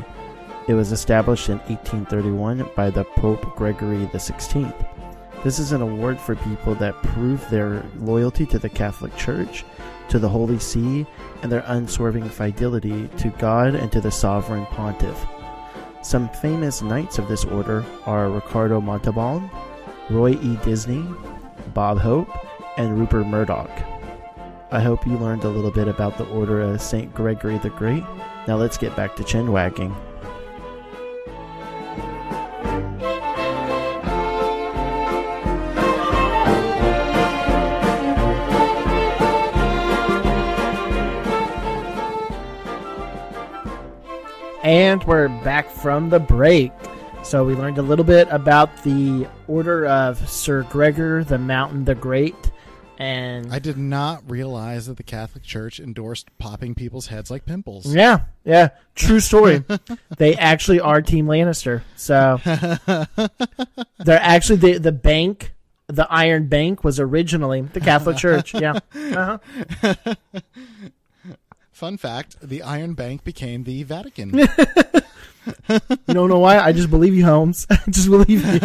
It was established in 1831 by the Pope Gregory XVI. This is an award for people that prove their loyalty to the Catholic Church, to the Holy See, and their unswerving fidelity to God and to the sovereign pontiff. Some famous knights of this order are Ricardo Montalban, Roy E. Disney, Bob Hope, and Rupert Murdoch. I hope you learned a little bit about the Order of St. Gregory the Great. Now let's get back to chin wagging. And we're back from the break. So we learned a little bit about the Order of Sir Gregor the Mountain the Great. And I did not realize that the Catholic Church endorsed popping people's heads like pimples. Yeah, yeah, true story. they actually are Team Lannister. So they're actually the the bank, the Iron Bank, was originally the Catholic Church. Yeah, uh-huh. Fun fact: the Iron Bank became the Vatican. you don't know why? I just believe you, Holmes. I just believe you.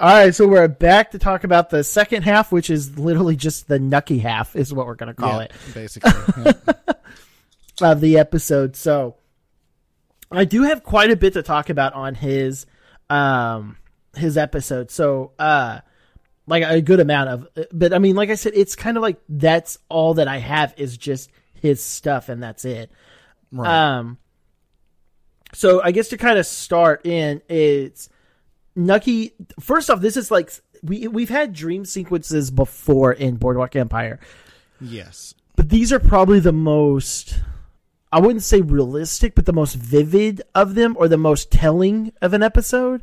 All right, so we're back to talk about the second half, which is literally just the Nucky half, is what we're going to call Yeah, it. basically. yeah. of the episode. So I do have quite a bit to talk about on his um his episode. So uh like a good amount of but I mean like I said it's kind of like that's all that I have is just his stuff and that's it. Right. Um so I guess to kind of start in it's Nucky first off this is like we we've had dream sequences before in Boardwalk Empire yes. but these are probably the most I wouldn't say realistic, but the most vivid of them or the most telling of an episode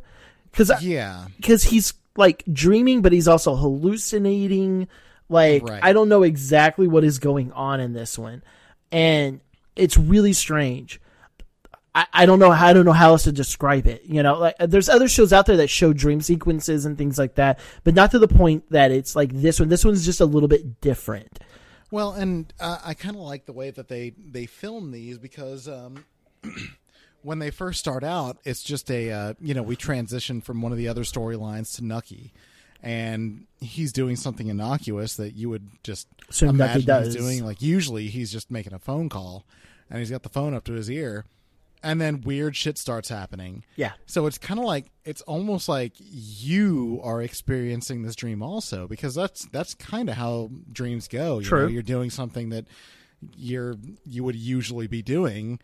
cuz Yeah. cuz he's like dreaming but he's also hallucinating like Right. I don't know exactly what is going on in this one and it's really strange. I, I don't know how I don't know how else to describe it. You know, like there's other shows out there that show dream sequences and things like that, but not to the point that it's like this one. This one's just a little bit different. Well, and uh, I kind of like the way that they they film these because um, when they first start out, it's just a uh, you know we transition from one of the other storylines to Nucky, and he's doing something innocuous that you would just So Nucky imagine he's doing. Like usually he's just making a phone call, and he's got the phone up to his ear, and then weird shit starts happening. Yeah. So it's kind of like it's almost like you are experiencing this dream also because that's that's kind of how dreams go. You True. Know, you're doing something that you're you would usually be doing,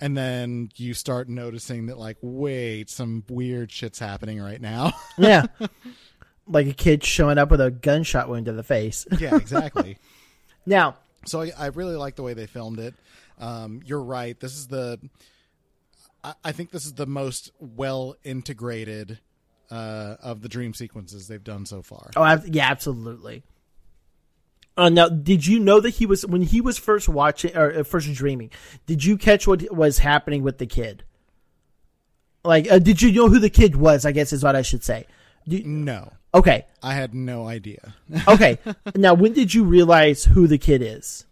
and then you start noticing that like wait some weird shit's happening right now Yeah. like a kid showing up with a gunshot wound to the face. yeah exactly Now, so I, I really like the way they filmed it um, you're right this is the I, I think this is the most well integrated uh, of the dream sequences they've done so far oh, yeah, absolutely. Uh, now, did you know that he was when he was first watching or uh, first dreaming? Did you catch what was happening with the kid? Like, uh, did you know who the kid was? I guess is what I should say. Do- no okay, i had no idea okay. now, when did you realize who the kid is?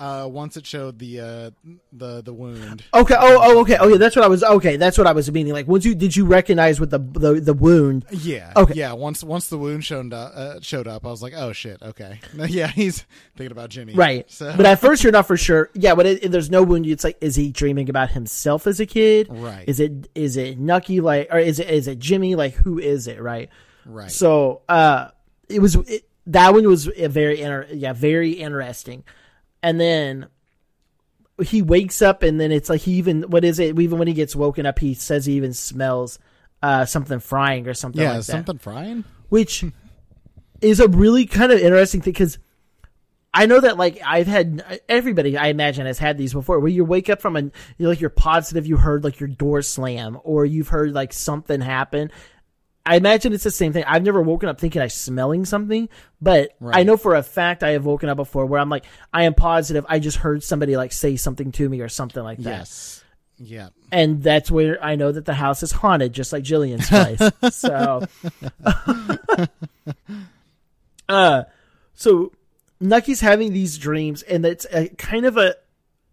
Uh, once it showed the uh, the the wound Okay. Oh, oh, okay. Oh, yeah. That's what I was. Okay, that's what I was meaning. Like, once you did you recognize with the the, the wound? Yeah. Okay. Yeah. Once once the wound showed up, uh, showed up, I was like, oh shit. Okay. yeah, he's thinking about Jimmy. Right. So. But at first, you're not for sure. Yeah. But it, there's no wound. It's like, is he dreaming about himself as a kid? Right. Is it is it Nucky like, or is it is it Jimmy? Like, who is it? Right. right. So, uh, it was it, that one was a very inter- yeah very interesting, and then he wakes up and then it's like he even what is it even when he gets woken up he says he even smells uh something frying or something yeah. like that Yeah, something frying. which is a really kind of interesting thing because I know that like I've had everybody I imagine has had these before where you wake up from a you're like you're positive you heard like your door slam or you've heard like something happen. I imagine it's the same thing. I've never woken up thinking I'm smelling something, but I know for a fact I have woken up before where I'm like I am positive I just heard somebody like say something to me or something like that Yes. Yeah. and that's where I know that the house is haunted, just like Gillian's place. so, uh, so Nucky's having these dreams, and it's a kind of a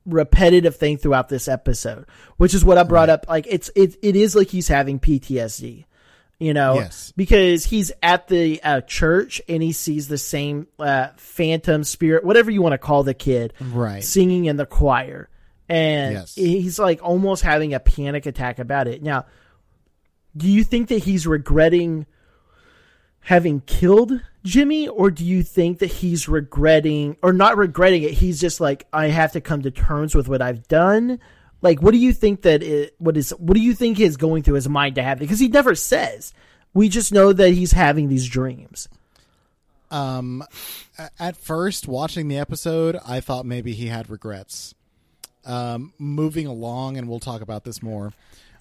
repetitive thing throughout this episode, which is what I brought up. Like it's it it is like he's having PTSD. You know, Yes. because he's at the uh, church and he sees the same uh, phantom spirit, whatever you want to call the kid, Right. singing in the choir. And Yes. he's like almost having a panic attack about it. Now, do you think that he's regretting having killed Jimmy, or do you think that he's regretting, or not regretting it? He's just like, I have to come to terms with what I've done. Like, what do you think that it, what is, what do you think is going through his mind to have? Because he never says. We just know that he's having these dreams. Um, at first, watching the episode, I thought maybe he had regrets. Um, moving along, and we'll talk about this more.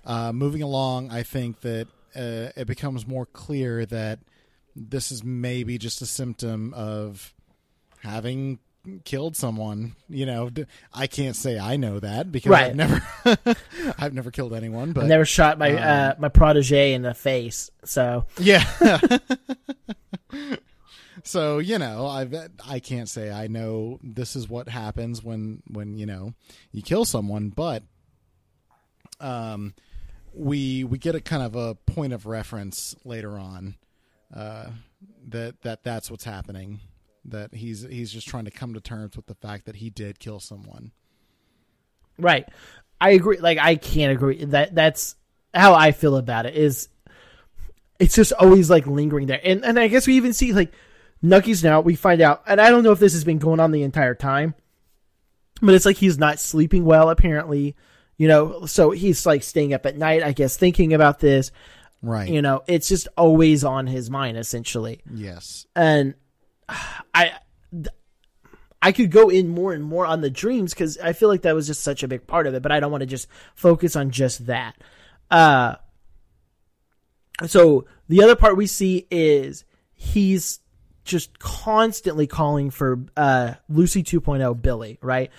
Uh, moving along, I think that uh, it becomes more clear that this is maybe just a symptom of having killed someone. You know, I can't say I know that because Right. I've never, I've never killed anyone. But I never shot my uh, my protege in the face, so Yeah. so you know, I I can't say I know this is what happens when when you know you kill someone, but um, we we get a kind of a point of reference later on uh, that that that's what's happening. That he's he's just trying to come to terms with the fact that he did kill someone. Right. I agree. Like I can't agree. That that's how I feel about it. Is it's just always like lingering there, and and I guess we even see like Nucky's now. We find out, and I don't know if this has been going on the entire time, but it's like he's not sleeping well. Apparently, you know, so he's like staying up at night. I guess thinking about this. Right. You know, it's just always on his mind, essentially yes. and I I could go in more and more on the dreams because I feel like that was just such a big part of it, but I don't want to just focus on just that. Uh, so the other part we see is he's just constantly calling for uh, Lucy 2.0 Billie, right?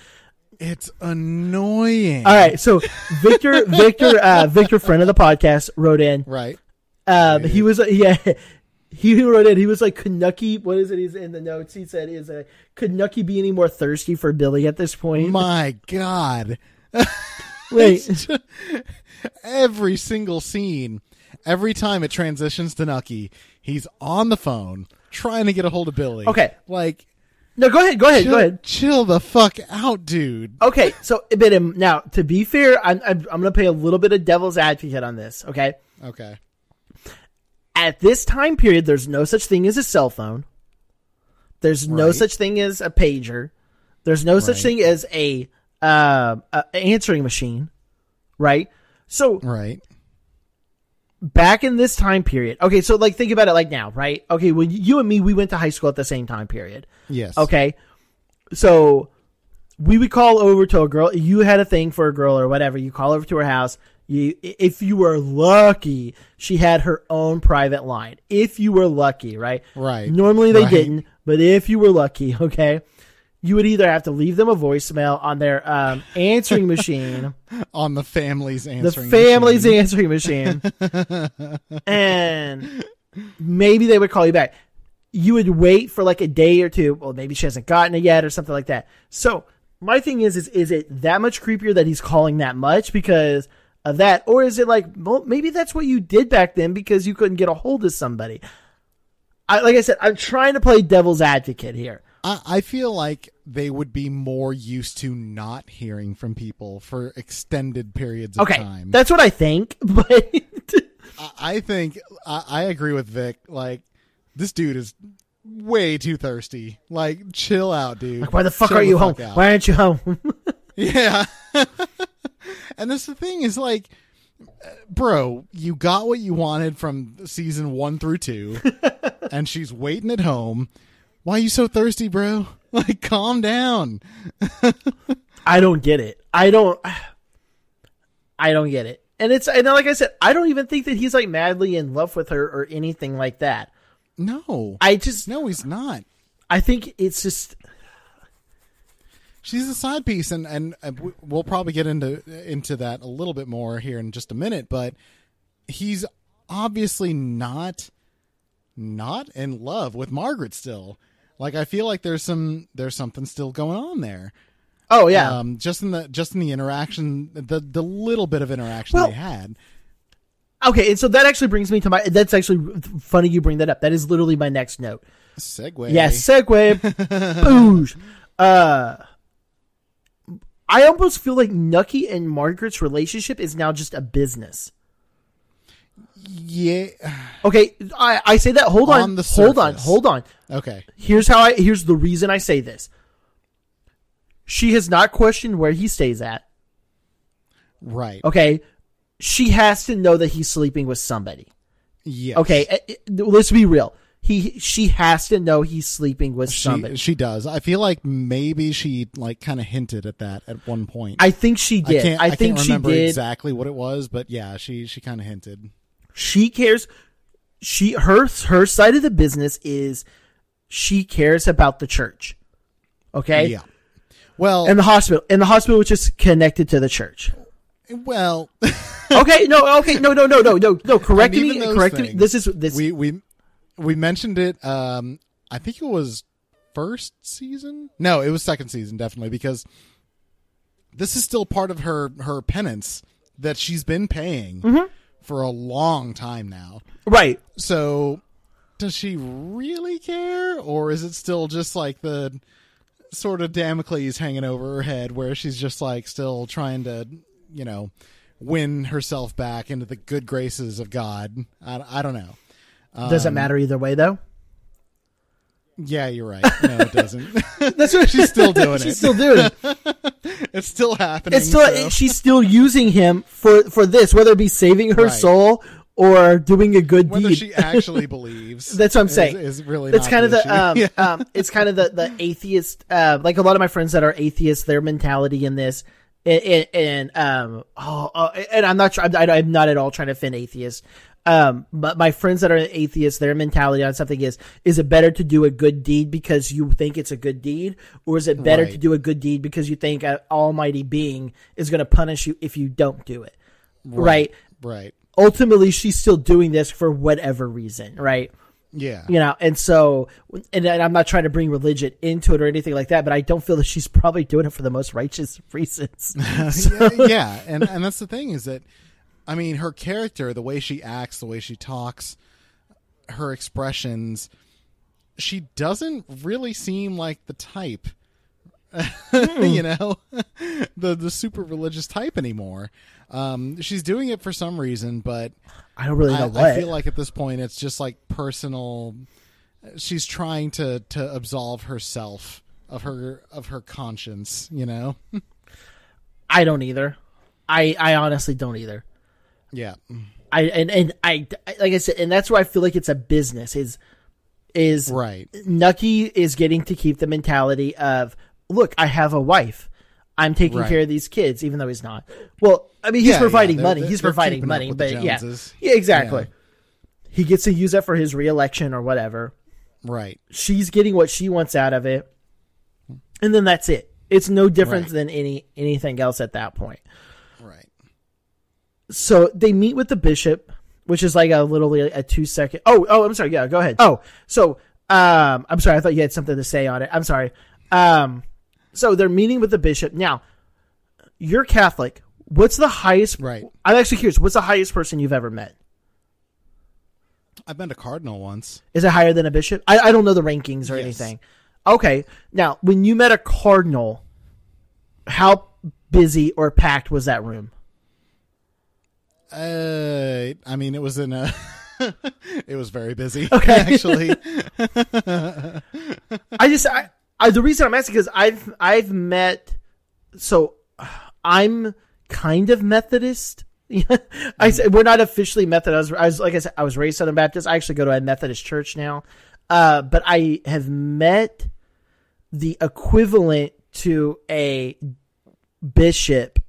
It's annoying. All right, so Victor, Victor, uh, Victor, friend of the podcast, wrote in. Right. Um, he was yeah. He wrote it. He was like, "Could Nucky? What is it? He's in the notes. He said, "Is uh, could Nucky be any more thirsty for Billie at this point?" My God. Wait, every single scene, every time it transitions to Nucky, he's on the phone trying to get a hold of Billie. Okay. Like, no, go ahead, go ahead, chill, go ahead. chill the fuck out, dude. Okay, so but um, now to be fair, I'm, I'm I'm gonna play a little bit of devil's advocate on this. Okay, Okay. At this time period, there's no such thing as a cell phone. There's no Right. such thing as a pager. There's no such thing as a um, a answering machine, right? So Right. back in this time period, okay, so like think about it like now, right? Okay, well, you and me, we went to high school at the same time period. Yes. Okay. So we would call over to a girl. You had a thing for a girl or whatever. You call over to her house. You, if you were lucky, she had her own private line. If you were lucky, right? Right. Normally they Right. didn't, but if you were lucky, okay, you would either have to leave them a voicemail on their um, answering machine, On the family's answering, the family's machine. answering machine, and maybe they would call you back. You would wait for like a day or two. Well, maybe she hasn't gotten it yet or something like that. So my thing is, is is it that much creepier that he's calling that much because of that, or is it like well, maybe that's what you did back then because you couldn't get a hold of somebody? I, like I said, I'm trying to play devil's advocate here. I, I feel like they would be more used to not hearing from people for extended periods of Okay, time. that's what I think, but I, I think I, I agree with Vic. Like this dude is way too thirsty. Like chill out, dude. why the fuck Chill are you home? Why aren't you home? Yeah. and that's the thing is like, bro, you got what you wanted from season one through two, and she's waiting at home. Why are you so thirsty, bro? Like, calm down. I don't get it. I don't. I don't get it. And it's and like I said, I don't even think that he's like madly in love with her or anything like that. No, I just no, he's not. I think it's just She's a side piece, and and uh, we'll probably get into into that a little bit more here in just a minute. But he's obviously not not in love with Margaret still. Like I feel like there's some there's something still going on there. oh yeah. Um, just in the just in the interaction, the the little bit of interaction Well- they had. okay, and so that actually brings me to my. That's actually funny you bring that up. That is literally my next note. Segue. Yes, segue. Boosh. Uh, I almost feel like Nucky and Margaret's relationship is now just a business. Yeah. Okay, I, I say that. Hold on. On the hold on. Hold on. Okay. Here's how I. Here's the reason I say this. She has not questioned where he stays at. Right. Okay, she has to know that he's sleeping with somebody. Yeah. Okay, eh, eh, let's be real. He she has to know he's sleeping with somebody. She she does. I feel like maybe she like kind of hinted at that at one point. I think she did. I can't. I, I, think can't she remember did. exactly what it was, but yeah, she she kind of hinted. She cares. She her her side of the business is she cares about the church. Okay, Yeah. Well, and the hospital, and the hospital which is connected to the church. well, Okay, no, okay, no, no, no, no, no, no. Correct me, correct me. This is this. we we we mentioned it. Um, I think it was first season. No, it was second season, definitely because this is still part of her her penance that she's been paying Mm-hmm. for a long time now. right. So, does she really care, or is it still just like the sort of Damocles hanging over her head, where she's just like still trying to, you know, win herself back into the good graces of God? I, I don't know. Doesn't matter either way, though. Yeah, you're right. No, it doesn't. That's what She's still doing she's it. still doing it. it's still happening. It's still so- she's still using him for for this, whether it be saving her Right. soul or doing a good deed. whether deed. she actually believes. That's what I'm saying. Is, really That's kind of the the um, issue. um it's kind of the the atheist uh like a lot of my friends that are atheists their mentality in this and, and, and um oh, oh and I'm not I'm not at all trying to offend atheists um but my friends that are atheists their mentality on something is is it better to do a good deed because you think it's a good deed? Or is it better Right. to do a good deed because you think an almighty being is going to punish you if you don't do it? Right. Right. ultimately she's still doing this for whatever reason right? Yeah. you know and so and, and i'm not trying to bring religion into it or anything like that but i don't feel that she's probably doing it for the most righteous reasons. Yeah, yeah, and and that's the thing is that I mean her character, the way she acts, the way she talks, her expressions, she doesn't really seem like the type. you know, the the super religious type anymore. Um, she's doing it for some reason, but i don't really I, know what I feel like at this point it's just like personal. She's trying to to absolve herself of her of her conscience. You know. I don't either. I I honestly don't either. Yeah. I and and I like I said, and that's why I feel like it's a business. Is is Right. Nucky is getting to keep the mentality of, look, I have a wife. I'm taking Right. care of these kids, even though he's not. Well, I mean, he's Yeah, providing yeah, money. they're- he's they're providing money, but yeah, yeah, exactly. Yeah. He gets to use that for his reelection or whatever. Right. She's getting what she wants out of it, and then that's it. It's no different Right. than any anything else at that point. So they meet with the bishop, which is like a literally a two second. Oh, oh, I'm sorry. Yeah, go ahead. Oh, so um, I'm sorry. I thought you had something to say on it. I'm sorry. Um, so they're meeting with the bishop now. You're Catholic. What's the highest? Right. I'm actually curious. What's the highest person you've ever met? I've been a Cardinal once. Is it higher than a bishop? I, I don't know the rankings or Yes. anything. Okay. Now, when you met a cardinal, how busy or packed was that room? Uh, I mean, it was in a. it was very busy. Okay. Actually. I just I, I the reason I'm asking because I've I've met so I'm kind of Methodist. I said we're not officially Methodist. I was, I was like I said I was raised Southern Baptist. I actually go to a Methodist church now, uh, but I have met the equivalent to a bishop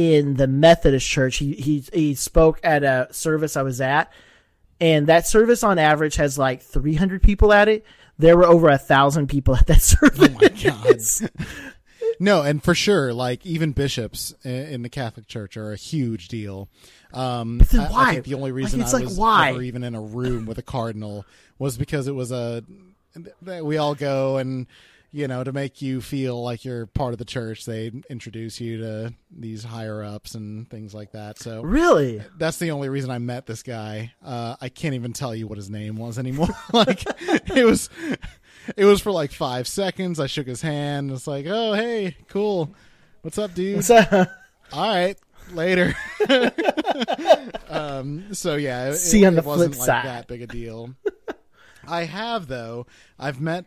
in the Methodist church. He he he spoke at a service I was at, and that service on average has like 300 people at it. There were over a thousand people at that service. Oh my God. no, and for sure, like even bishops in the Catholic Church are a huge deal. Um, but then why? I think the only Like, reason it's I like, was why? ever even in a room with a cardinal was because it was a that we all go and you know to make you feel like you're part of the church. They introduce you to these higher ups and things like that. So Really? that's the only reason I met this guy. Uh, I can't even tell you what his name was anymore. like it was, it was for like five seconds. I shook his hand. It's like, oh hey, cool. What's up, dude? So, All right, later. um. So yeah, it, See you on it the wasn't flip like side. that big a deal. I have though. I've met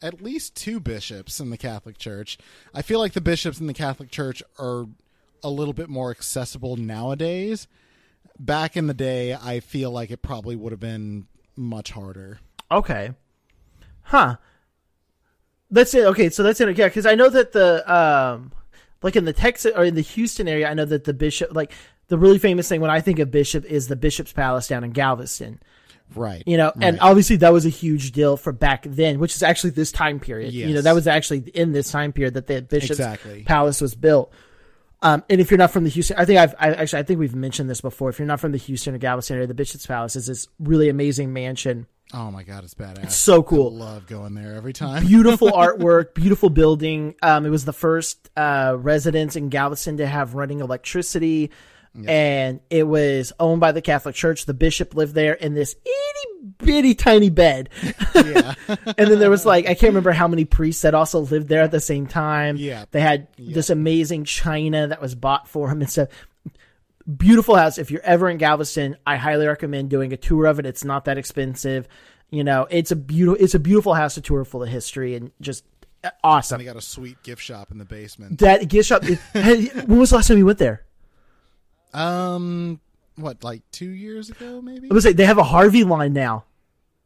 at least two bishops in the Catholic Church. I feel like the bishops in the Catholic Church are a little bit more accessible nowadays. Back in the day, I feel like it probably would have been much harder. okay. Huh. That's it. Okay, so that's it. Yeah, because I know that the um, like in the Texas or in the Houston area, I know that the bishop, like the really famous thing when I think of bishop is the Bishop's Palace down in Galveston. Right. You know, and Right. obviously that was a huge deal for back then, which is actually this time period. You know, that was actually in this time period that the Bishop's Exactly. Palace was built. Um, and if you're not from the Houston, I think I've I, actually I think we've mentioned this before. If you're not from the Houston or Galveston area, the Bishop's Palace is this really amazing mansion. Oh my god, it's badass. It's so cool. I love going there every time. Beautiful artwork, beautiful building. Um, it was the first uh, residence in Galveston to have running electricity, and it was owned by the Catholic Church. The bishop lived there in this itty bitty tiny bed. yeah. and then there was like I can't remember how many priests that also lived there at the same time. Yeah. they had this amazing china that was bought for him and stuff. Beautiful house. If you're ever in Galveston, I highly recommend doing a tour of it. It's not that expensive. You know, it's a beautiful it's a beautiful house to tour full of history and just uh, awesome. They got a sweet gift shop in the basement. That gift shop. hey, when was the last time you went there? Um, what, like two years ago, maybe? I was like, they have a Harvey line now,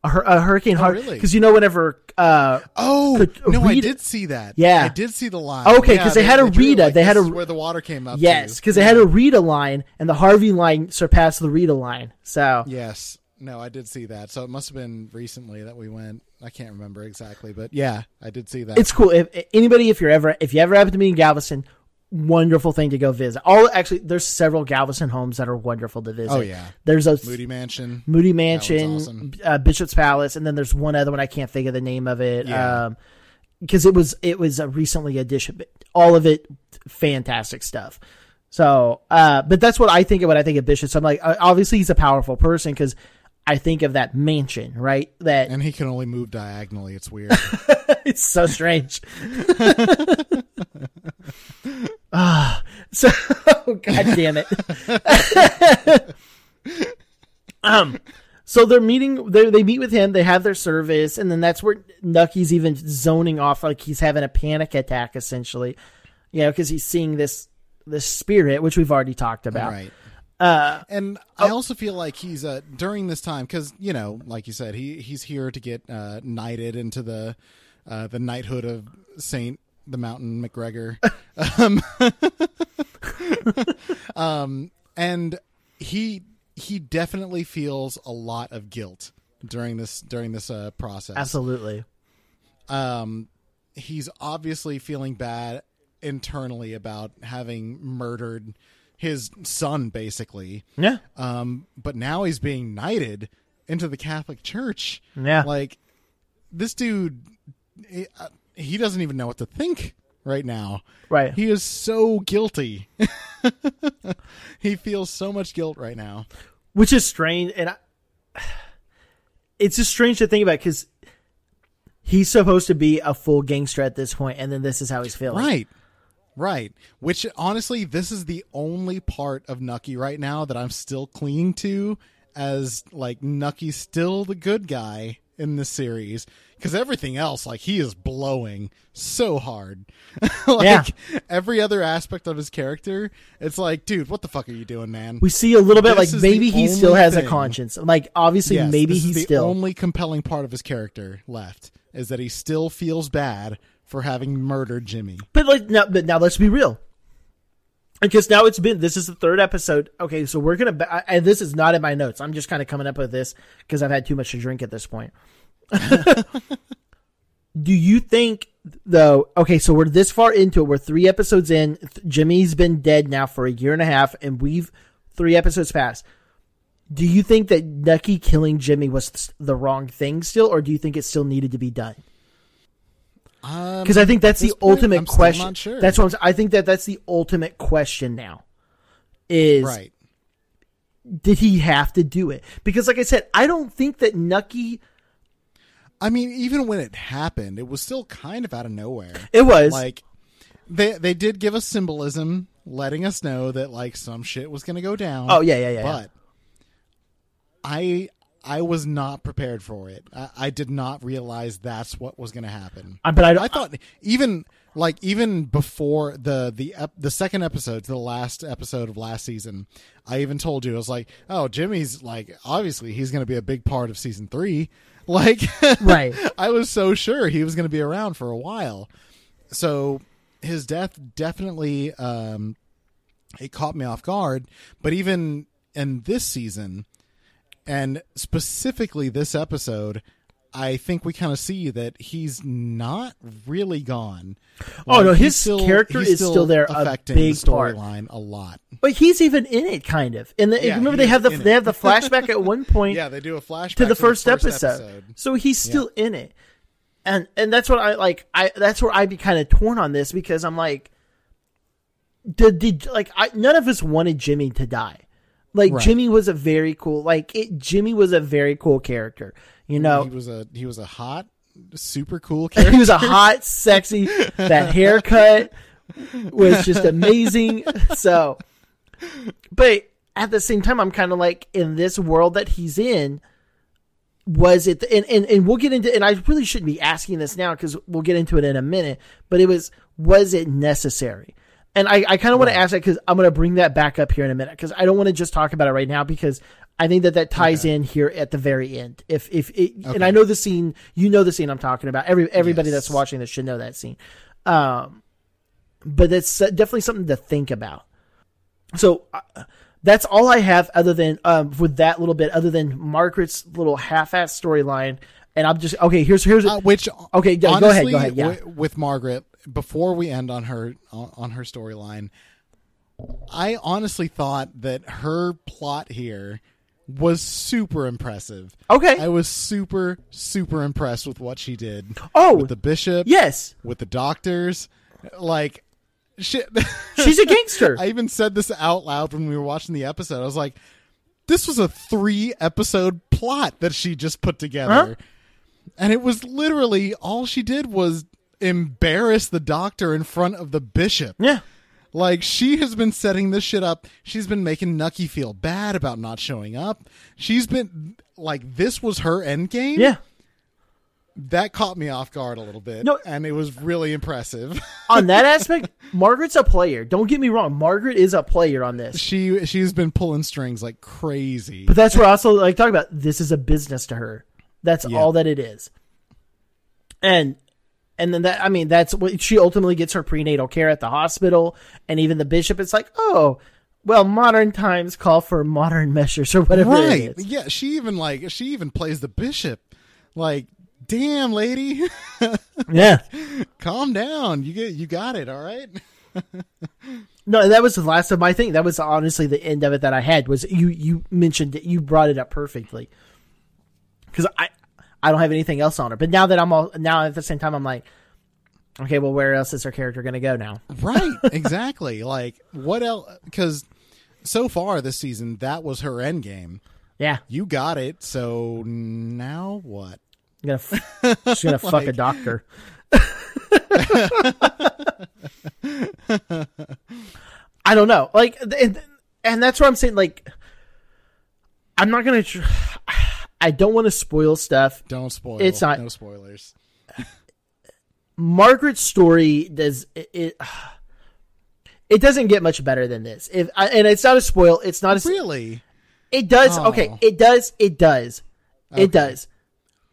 a, hur- a Hurricane Harvey. really? Because you know, whenever uh, Oh no, I did see that. Yeah. I did see the line. Okay, 'cause Yeah, they had a Rita, like, they had a- where the water came up. yes, because they had a Rita line, and the Harvey line surpassed the Rita line. So Yes, no, I did see that. So it must have been recently that we went. I can't remember exactly, but yeah, I did see that. it's cool. If anybody, if you're ever, if you ever happen to be in Galveston, wonderful thing to go visit. All actually, there's several Galveston homes that are wonderful to visit. Oh, yeah. there's a Moody Mansion. Moody Mansion, awesome. uh, Bishop's Palace, and then there's one other one I can't think of the name of it. Yeah. Um, because it was it was a recently addition, all of it fantastic stuff. So, uh, but that's what I think of when I think of Bishop. So I'm like, uh, obviously he's a powerful person because I think of that mansion, right? That And he can only move diagonally. It's weird. it's so strange. Ah, so god damn it. um, so they're meeting. They they meet with him. They have their service, and then that's where Nucky's even zoning off, like he's having a panic attack, essentially. You know, because he's seeing this this spirit, which we've already talked about. Right. Uh, And I also feel like he's uh during this time because you know, like you said, he he's here to get uh, knighted into the uh, the knighthood of Saint the Mountain McGregor. um, um, and he he definitely feels a lot of guilt during this during this uh, process. absolutely. Um, he's obviously feeling bad internally about having murdered his son, basically. Yeah. Um, but now he's being knighted into the Catholic Church. Yeah. Like this dude, he, uh, he doesn't even know what to think right now. Right. He is so guilty. he feels so much guilt right now. which is strange and I, it's just strange to think about because he's supposed to be a full gangster at this point and then this is how he's feeling Right. Right. Which honestly, this is the only part of Nucky right now that I'm still clinging to as like Nucky's still the good guy in this series. Because everything else, like he is blowing so hard. like Yeah. every other aspect of his character, it's like, dude, what the fuck are you doing, man? we see a little bit This like maybe he still has a conscience like obviously Yes, maybe he's the still only compelling part of his character left is that he still feels bad for having murdered Jimmy. but like now but now let's be real because now it's been this is the third episode. Okay so we're gonna and this is not in my notes. I'm just kind of coming up with this because i've had too much to drink at this point. Do you think though okay so we're this far into it. We're three episodes in. Jimmy's been dead now for a year and a half and we've three episodes past do you think that nucky killing jimmy was the wrong thing still or do you think it still needed to be done because I think that's Um, the point, ultimate I'm still question. not sure. That's what I'm, s- I think that that's the ultimate question now. Is Right. did he have to do it? Because, like I said, I don't think that Nucky. I mean, even when it happened, it was still kind of out of nowhere. It was Like they they did give us symbolism, letting us know that like some shit was going to go down. Oh, yeah, yeah, yeah, yeah. But I I was not prepared for it. I, I did not realize that's what was going to happen. Uh, but I I thought even like even before the the ep- the second episode to the last episode of last season, I even told you I was like, oh, Jimmy's like obviously he's going to be a big part of season three. Like, Right. I was so sure he was going to be around for a while. So his death definitely um, it caught me off guard. But even in this season, and specifically this episode, I think we kind of see that he's not really gone. Oh, no, his character is still there, a affecting the storyline a lot. but he's even in it, kind of. And the, Yeah, remember they have the they it. have the flashback at one point Yeah, they do a flashback to the first, episode. episode. so he's still in it, and and that's what I like. I that's where I'd be kind of torn on this because I'm like, did, did like I none of us wanted Jimmy to die. Like Right. Jimmy was a very cool like it. Jimmy was a very cool character. You know, He was a he was a hot, super cool character. he was a hot, sexy. That haircut was just amazing. So, but at the same time, I'm kind of like in this world that he's in. Was it and, and and we'll get into and I really shouldn't be asking this now because we'll get into it in a minute. But it was was it necessary? And I, I kind of want to ask that because I'm going to bring that back up here in a minute because I don't want to just talk about it right now because I think that that ties in here at the very end. If if it, and I know the scene, you know the scene I'm talking about. Every everybody Yes. that's watching this should know that scene. Um, but that's definitely something to think about. So uh, that's all I have, other than um, with that little bit, other than Margaret's little half-ass storyline. And I'm just okay. Here's here's Uh, which Okay, go- go ahead, go ahead, yeah. wi- with Margaret, before we end on her on her storyline, I honestly thought that her plot here was super impressive. Okay. I was super super impressed with what she did. Oh, with the bishop, yes, with the doctors, like shit. she's a gangster. I even said this out loud when we were watching the episode. I was like, this was a three episode plot that she just put together. Huh? And it was literally all she did was embarrass the doctor in front of the bishop. yeah, Like she has been setting this shit up. She's been making Nucky feel bad about not showing up. She's been like this was her end game. yeah. that caught me off guard a little bit. No. and it was really impressive. on that aspect, Margaret's a player. Don't get me wrong. Margaret is a player on this. she she's been pulling strings like crazy. But that's where I also like talk about this is a business to her. That's Yeah. all that it is. And and then that I mean that's what she ultimately gets her prenatal care at the hospital and even the bishop is like, "Oh, well, modern times call for modern measures or whatever right? it is." Yeah, she even like she even plays the bishop. Like, damn, lady, Yeah. calm down. You get you got it. All right. No, that was the last of my thing. That was honestly the end of it that I had was you you mentioned it, you brought it up perfectly. Cuz I I don't have anything else on her. But now that I'm all now at the same time I'm like okay, well where else is her character going to go now? Right, exactly. like what else? Because so far this season, that was her end game. Yeah. You got it. So now what? I'm gonna f- she's gonna fuck a doctor. I don't know, like, and, and that's what I'm saying. Like, I'm not gonna. Tr- I don't want to spoil stuff. Don't spoil. It's not- no spoilers. Margaret's story does it. It, it doesn't get much better than this. If and it's not a spoil. It's not a. Really? It does. Oh. Okay. It does. It does. Okay. It does.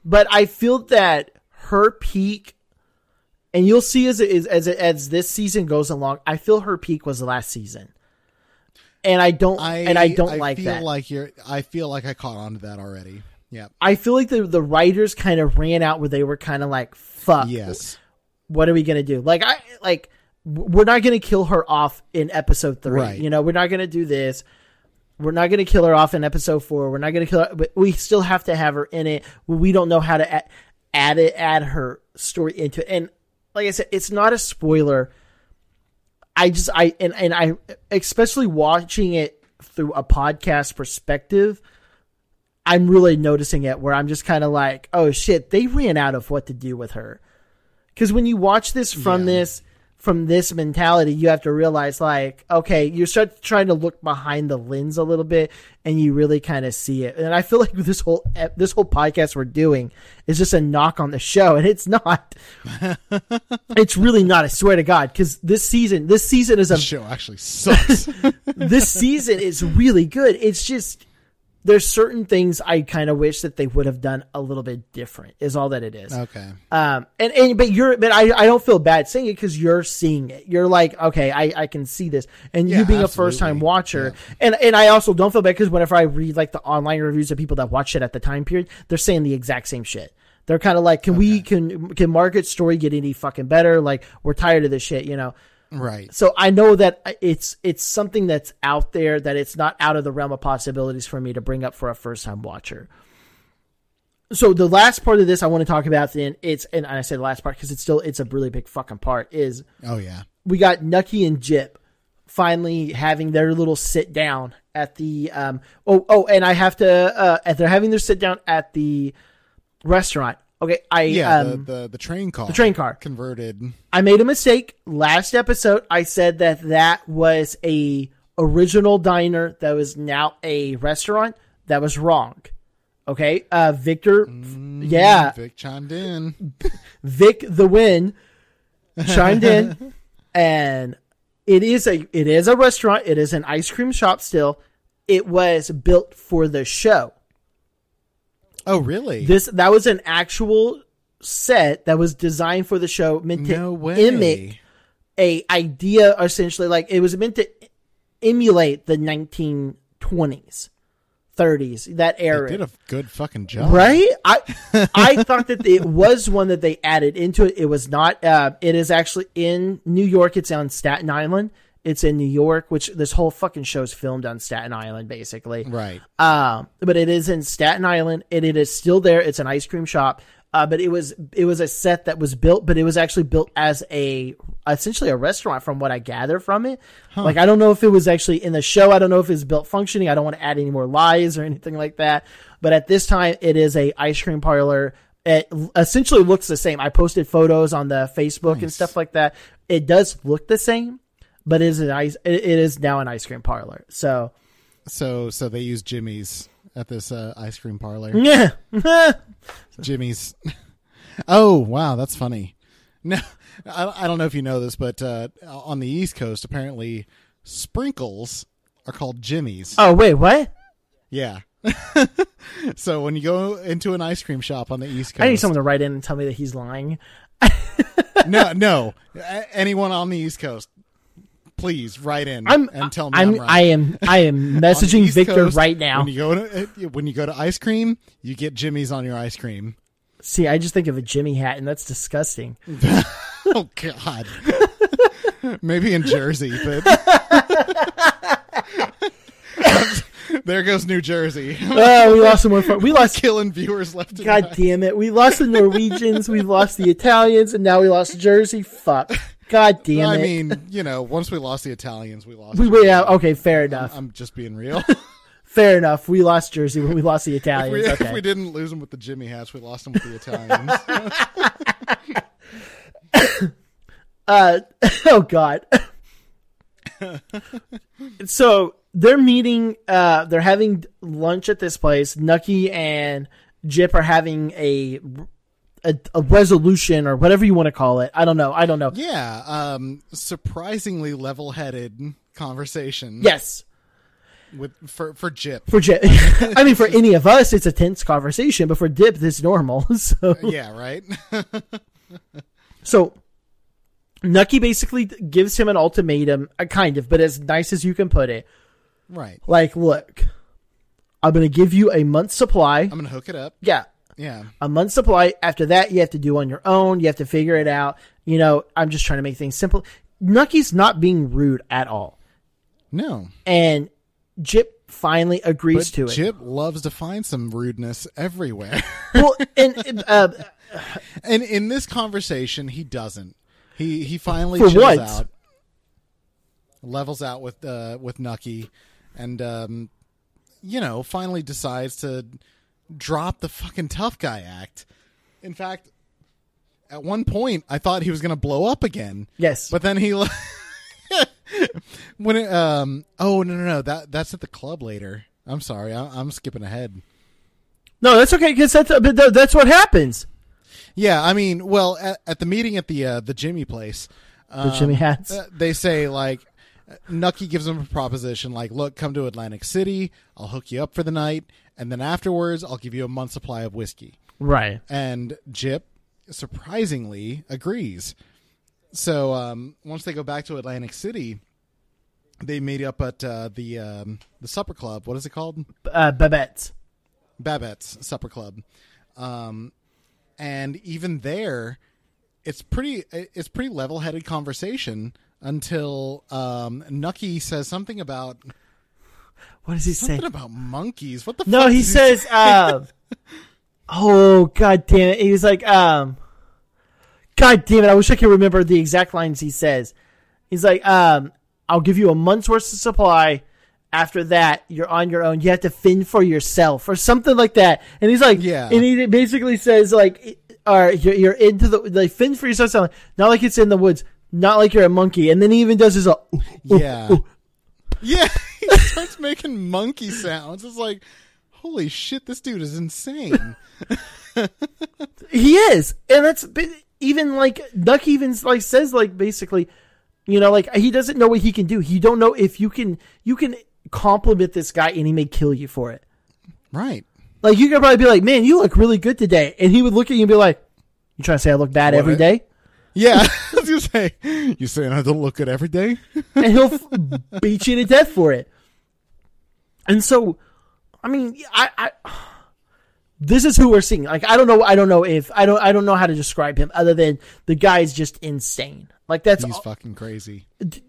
But I feel that her peak, and you'll see as it is as it, as this season goes along. I feel her peak was the last season, and I don't. I and I don't I like feel that. like you're. I feel like I caught on to that already. Yeah. I feel like the the writers kind of ran out where they were kind of like, "Fuck, Yes. what are we gonna do?" Like I like we're not gonna kill her off in episode three. Right. You know, we're not gonna do this. We're not gonna kill her off in episode four. We're not gonna kill her, but we still have to have her in it. We don't know how to add, add it, add her story into it. And like I said, it's not a spoiler. I just I and and I especially watching it through a podcast perspective. I'm really noticing it where I'm just kind of like, oh shit, they ran out of what to do with her. Because when you watch this from Yeah. this from this mentality, you have to realize like, okay, you start trying to look behind the lens a little bit, and you really kind of see it. And I feel like this whole this whole podcast we're doing is just a knock on the show, and it's not. it's really not. I swear to God, because this season, this season is a The show actually sucks. this season is really good. It's just there's certain things I kind of wish that they would have done a little bit different. Is all that it is. okay. Um, and, and but you're but I I don't feel bad saying it because you're seeing it. You're like okay, I I can see this, and you Yeah, being a first time absolutely. watcher, and and I also don't feel bad because whenever I read like the online reviews of people that watched it at the time period, they're saying the exact same shit. They're kind of like, can we can can Margaret's story get any fucking better? Like we're tired of this shit, you know. Right. So I know that it's it's something that's out there that it's not out of the realm of possibilities for me to bring up for a first time watcher. So the last part of this I want to talk about then it's and I say the last part because it's still it's a really big fucking part is Oh yeah. we got Nucky and Gyp finally having their little sit down at the um oh oh and I have to uh they're having their sit down at the restaurant. Okay, I Yeah. um the, the the train car. the train car. converted. I made a mistake last episode. I said that that was a original diner that was now a restaurant. That was wrong. Okay, uh, Victor, yeah, Vic chimed in. Vic the win chimed in, and it is a it is a restaurant. It is an ice cream shop. Still, it was built for the show. Oh really? This that was an actual set that was designed for the show, meant to no mimic a idea essentially like it was meant to emulate the 1920s 30s that They era. did a good fucking job. right? I i thought that it was one that they added into it. It was not uh it is actually in new york. It's on staten island it's in new york which this whole fucking show's filmed on staten island basically Right. um, but it is in Staten Island, and it is still there. It's an ice cream shop. Uh, but it was it was a set that was built, but it was actually built as a essentially a restaurant, from what I gather from it. Like I don't know if it was actually in the show. I don't know if it's built functioning. I don't want to add any more lies or anything like that. But at this time, it is a ice cream parlor. It essentially looks the same. I posted photos on the Facebook and stuff like that. It does look the same, but it is an ice. It, is now an ice cream parlor. So So so they use Jimmy's at this uh, ice cream parlor. yeah. Jimmy's. Oh wow, that's funny. No, I, I don't know if you know this, but uh, on the East Coast, apparently sprinkles are called Jimmy's. Oh wait, what? Yeah. so when you go into an ice cream shop on the East Coast, I need someone to write in and tell me that he's lying. no, no, anyone on the East Coast, please write in I'm and tell me I'm, I'm, right. I am I am messaging Victor Coast, right now. When you go to uh, when you go to ice cream, you get jimmies on your ice cream. See, I just think of a Jimmy hat, and that's disgusting. Oh God. Maybe in Jersey, but there goes New Jersey. Oh, we lost someone. For, we lost. Killing viewers left God right. damn it! We lost the Norwegians. we lost the Italians, and now we lost Jersey. Fuck. God damn I it. I mean, you know, once we lost the Italians, we lost. we Jersey. out. Okay, fair enough. I'm just being real. fair enough. We lost Jersey when we lost the if, we, Italians. if we didn't lose them with the Jimmy hats, we lost them with the Italians. Uh, oh God. so they're meeting. Uh, they're having lunch at this place. Nucky and Gyp are having a, a a resolution or whatever you want to call it. I don't know. I don't know. yeah, um, surprisingly level-headed conversation. Yes. with for for Gyp. For Gyp, I mean, for any of us, it's a tense conversation, but for Dip, it's normal. So, yeah, right. so Nucky basically gives him an ultimatum, uh, kind of, but as nice as you can put it. right. Like, look, I'm going to give you a month's supply. I'm gonna hook it up. Yeah, Yeah. a month's supply. After that, you have to do on your own. You have to figure it out. You know, I'm just trying to make things simple. Nucky's not being rude at all, No. and Gyp finally agrees But to it. Gyp loves to find some rudeness everywhere. well, and uh, and in this conversation, he doesn't. He he finally chills what? out, levels out with uh, with Nucky, and um, you know, finally decides to drop the fucking tough guy act. In fact, at one point, I thought he was going to blow up again. yes, But then he when it um oh no no no that that's at the club later. I'm sorry, I, I'm skipping ahead. no, that's okay because that's that's what happens. Yeah, I mean, well, at, at the meeting at the uh, the Jimmy place, The Jimmy um, hats. uh, they say like Nucky gives him a proposition like, "Look, come to Atlantic City. I'll hook you up for the night, and then afterwards, I'll give you a month's supply of whiskey." right. And Gyp surprisingly agrees. So um, once they go back to Atlantic City, they meet up at uh, the um, the supper club. What is it called? Uh, Babette. Babette's Supper Club, um, and even there, it's pretty it's pretty level headed conversation until um, Nucky says something about What does he say? something about monkeys. What the fuck? No, he says, uh, "Oh God damn it!" He was like, um, "God damn it!" I wish I could remember the exact lines he says. He's like, um, "I'll give you a month's worth of supply. After that, you're on your own. You have to fend for yourself, or something like that." And he's like, Yeah. and he basically says like, "Or you're, you're into the like fend for yourself, something not like it's in the woods." Not like you're a monkey, and then he even does his, uh, ooh, Yeah. ooh. Yeah, he starts making monkey sounds. It's like, holy shit, this dude is insane. He is, and that's even like Duck even like says like basically, you know, like he doesn't know what he can do. He don't know if you can you can compliment this guy and he may kill you for it. right. Like you could probably be like, "Man, you look really good today," and he would look at you and be like, "You trying to say I look bad What? every day?" Yeah, was say, you saying I don't look good every day? and he'll f- beat you to death for it. And so, I mean, I, I, this is who we're seeing. Like, I don't know, I don't know if I don't, I don't know how to describe him other than the guy is just insane. Like that's He's all- fucking crazy.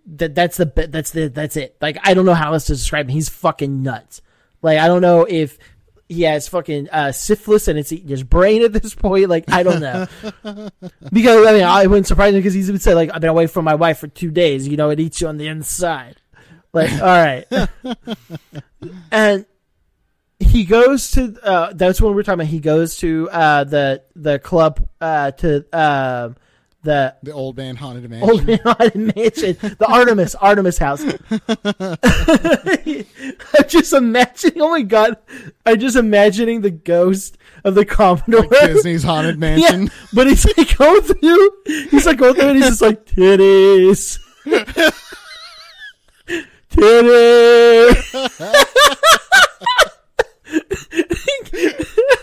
that that's the that's the that's it. Like I don't know how else to describe him. He's fucking nuts. Like I don't know if he has fucking uh, syphilis and it's eating his brain at this point. Like I don't know because I mean I wouldn't surprise me because he's even said like I've been away from my wife for two days. You know it eats you on the inside. Like all right, and he goes to uh, that's when we're talking about. He goes to uh, the the club uh, to uh, the The old man haunted mansion. Old Man Haunted Mansion, the Artemis, Artemis house. I'm just imagining. Oh my god! I'm just imagining the ghost of the Commodore. Disney's haunted mansion. Yeah, mansion. but he's like going through. He's like going through, and he's just like titties, titties.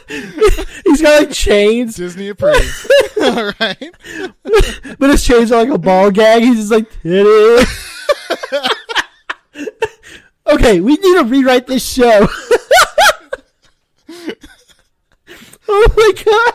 he's got like chains, Disney approves. All right. but his chains are like a ball gag. He's just like titties. okay, we need to rewrite this show. oh my god.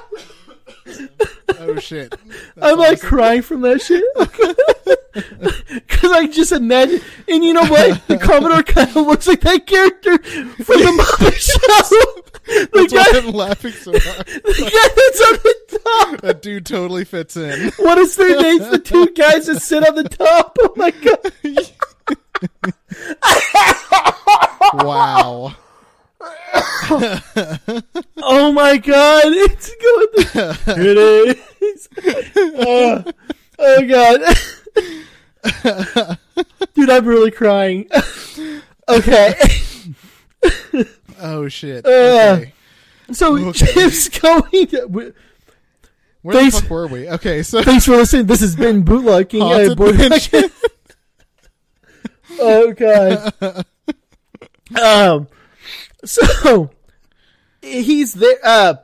Oh shit. That's I'm like awesome. crying from that shit. Because I just imagine, and you know what? The Commodore kind of looks like that character from the Muppet Show. The That's why guy, I'm laughing so hard. the guy that's on the top. That dude totally fits in. What is their names? The two guys that sit on the top. Oh my god! Wow. Oh my god! It's going. To, it is. Oh, oh god, dude, I'm really crying. Okay. Oh shit. Uh, Okay. So Okay. Chip's going. To, Where thanks- the fuck were we? Okay, so thanks for listening. This has been bootlucking. Uh, Haunted oh god. um. So he's there. Uh.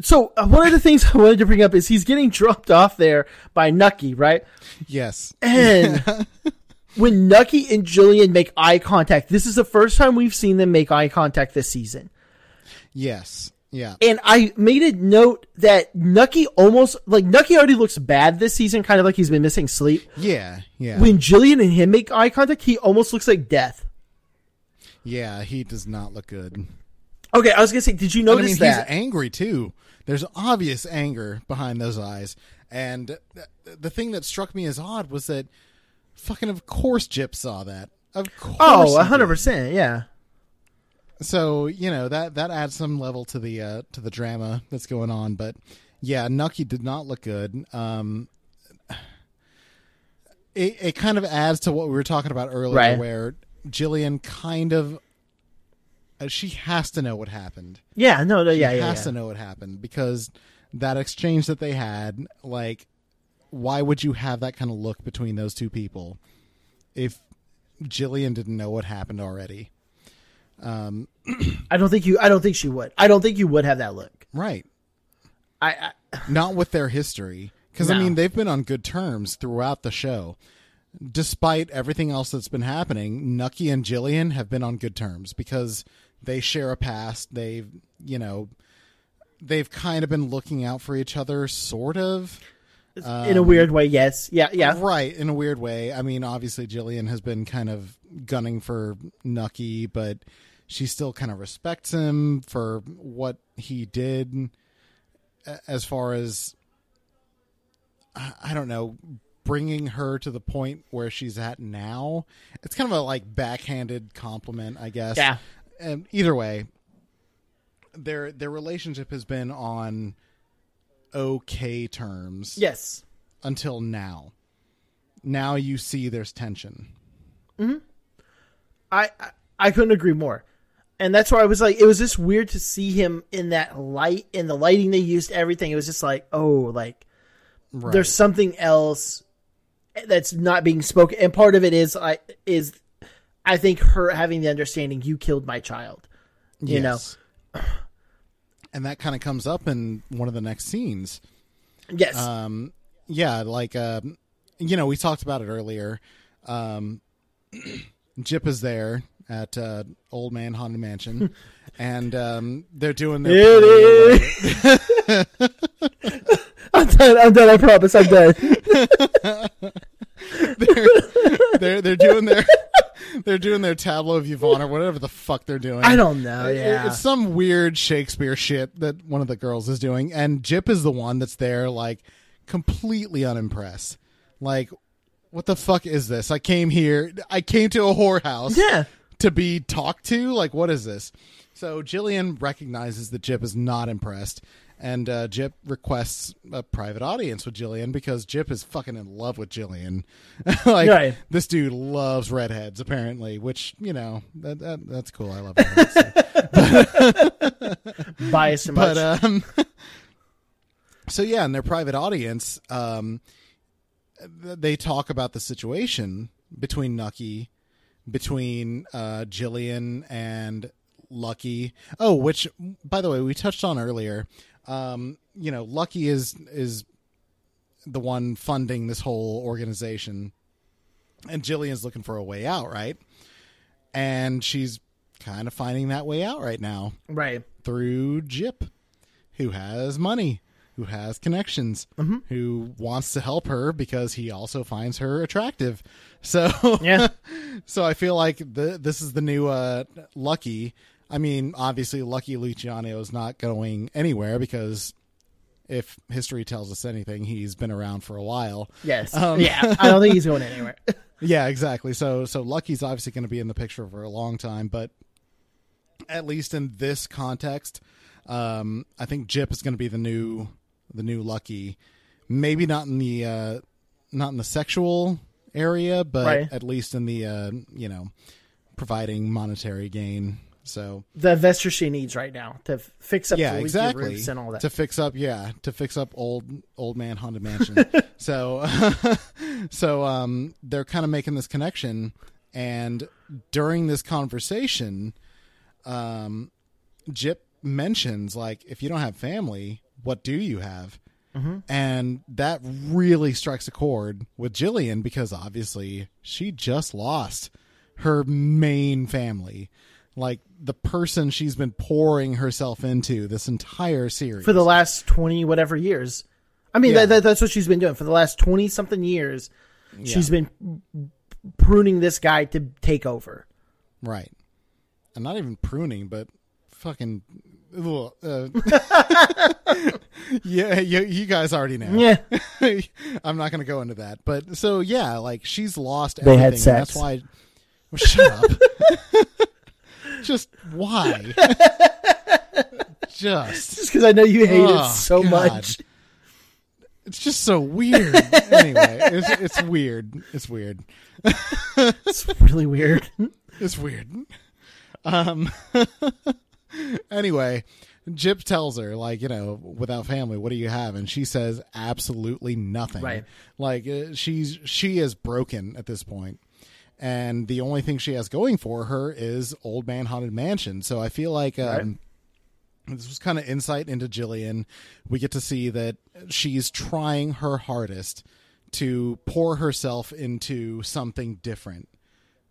So uh, one of the things I wanted to bring up is he's getting dropped off there by Nucky, right? yes. And when Nucky and Gillian make eye contact, this is the first time we've seen them make eye contact this season. Yes. Yeah. And I made a note that Nucky almost like Nucky already looks bad this season, kind of like he's been missing sleep. Yeah. Yeah. When Gillian and him make eye contact, he almost looks like death. Yeah, he does not look good. Okay, I was gonna say, did you And I notice mean, that? he's angry too. There's obvious anger behind those eyes. And the thing that struck me as odd was that fucking of course Gyp saw that. Of course. oh, he hundred did. percent, yeah. So, you know, that that adds some level to the uh to the drama that's going on, but yeah, Nucky did not look good. Um it it kind of adds to what we were talking about earlier Right. where Gillian kind of uh, she has to know what happened. Yeah, no, no, She yeah, yeah. has yeah. to know what happened because that exchange that they had, like, why would you have that kind of look between those two people if Gillian didn't know what happened already? Um, I don't think you. I don't think she would. I don't think you would have that look. Right. I, I Not with their history. Because, I mean, they've been on good terms throughout the show. Despite everything else that's been happening, Nucky and Gillian have been on good terms because they share a past. They've, you know, they've kind of been looking out for each other, sort of. in a weird way, yes, yeah, yeah. Right, in a weird way. I mean, obviously Gillian has been kind of gunning for Nucky, but she still kind of respects him for what he did as far as I don't know, bringing her to the point where she's at now. It's kind of a like backhanded compliment, I guess. Yeah. And either way, their their relationship has been on okay terms Yes. until now. Now you see there's tension. Mm-hmm. I, I I couldn't agree more. And that's why I was like, it was just weird to see him in that light, in the lighting they used, everything. It was just like, oh, like Right. there's something else that's not being spoken. And part of it is, I is, I think her having the understanding you killed my child. You know, And that kind of comes up in one of the next scenes. yes, Um, yeah, like uh, you know, we talked about it earlier. Um, Gyp is there at uh, Old Man Haunted Mansion, and um, they're doing their. It I'm done. I'm done. I promise. I'm done. they're, they're they're doing their they're doing their tableau of Yvonne or whatever the fuck they're doing. I don't know. It- Yeah. It's some weird Shakespeare shit that one of the girls is doing, and Gyp is the one that's there, like completely unimpressed. Like, what the fuck is this? I came here, I came to a whorehouse, Yeah. to be talked to. Like, what is this? So Gillian recognizes that Gyp is not impressed, and uh, Gyp requests a private audience with Gillian because Gyp is fucking in love with Gillian. like Right. this dude loves redheads, apparently, which you know that, that that's cool. I love redheads. Bias and much. but um, so yeah, in their private audience, um, they talk about the situation between Nucky, between uh, Gillian and Lucky. Oh, which by the way, we touched on earlier. Um, you know, Lucky is is the one funding this whole organization, and Gillian's looking for a way out, right? And she's kind of finding that way out right now right. through Gyp, who has money, who has connections, who wants to help her because he also finds her attractive. So Yeah. so I feel like the, this is the new uh, Lucky. I mean, obviously, Lucky Luciano is not going anywhere because if history tells us anything, he's been around for a while. Yes. Um, yeah. I don't think he's going anywhere. Yeah, exactly. So so Lucky's obviously going to be in the picture for a long time, but at least in this context, um, I think Gyp is going to be the new the new Lucky. Maybe not in the uh, not in the sexual area, but Right. at least in the uh, you know providing monetary gain. So the investor she needs right now to fix up yeah, the exactly. roofs and all that. To fix up, yeah, to fix up old old man haunted mansion. so, so um, they're kind of making this connection, and during this conversation, um, Gyp mentions like, if you don't have family, what do you have? And that really strikes a chord with Gillian because obviously she just lost her main family. Like the person she's been pouring herself into this entire series. for the last 20 whatever years. I mean, Yeah. that, that, that's what she's been doing for the last 20 something years. She's been pruning this guy to take over. right. And not even pruning, but fucking. Uh, yeah, you, you guys already know. Yeah. I'm not going to go into that. But so, yeah, like she's lost They everything. had sex. That's why. Well, shut up. Just why? Just. Just because I know you hate Oh, it so God. much. It's just so weird. anyway, it's, it's weird. It's weird. It's really weird. It's weird. Um. anyway, Gyp tells her, like, you know, without family, what do you have? And she says, absolutely nothing. Right. Like, uh, she's she is broken at this point, and the only thing she has going for her is Old Man Haunted Mansion. So I feel like, um, this was kind of insight into Gillian. We get to see that she's trying her hardest to pour herself into something different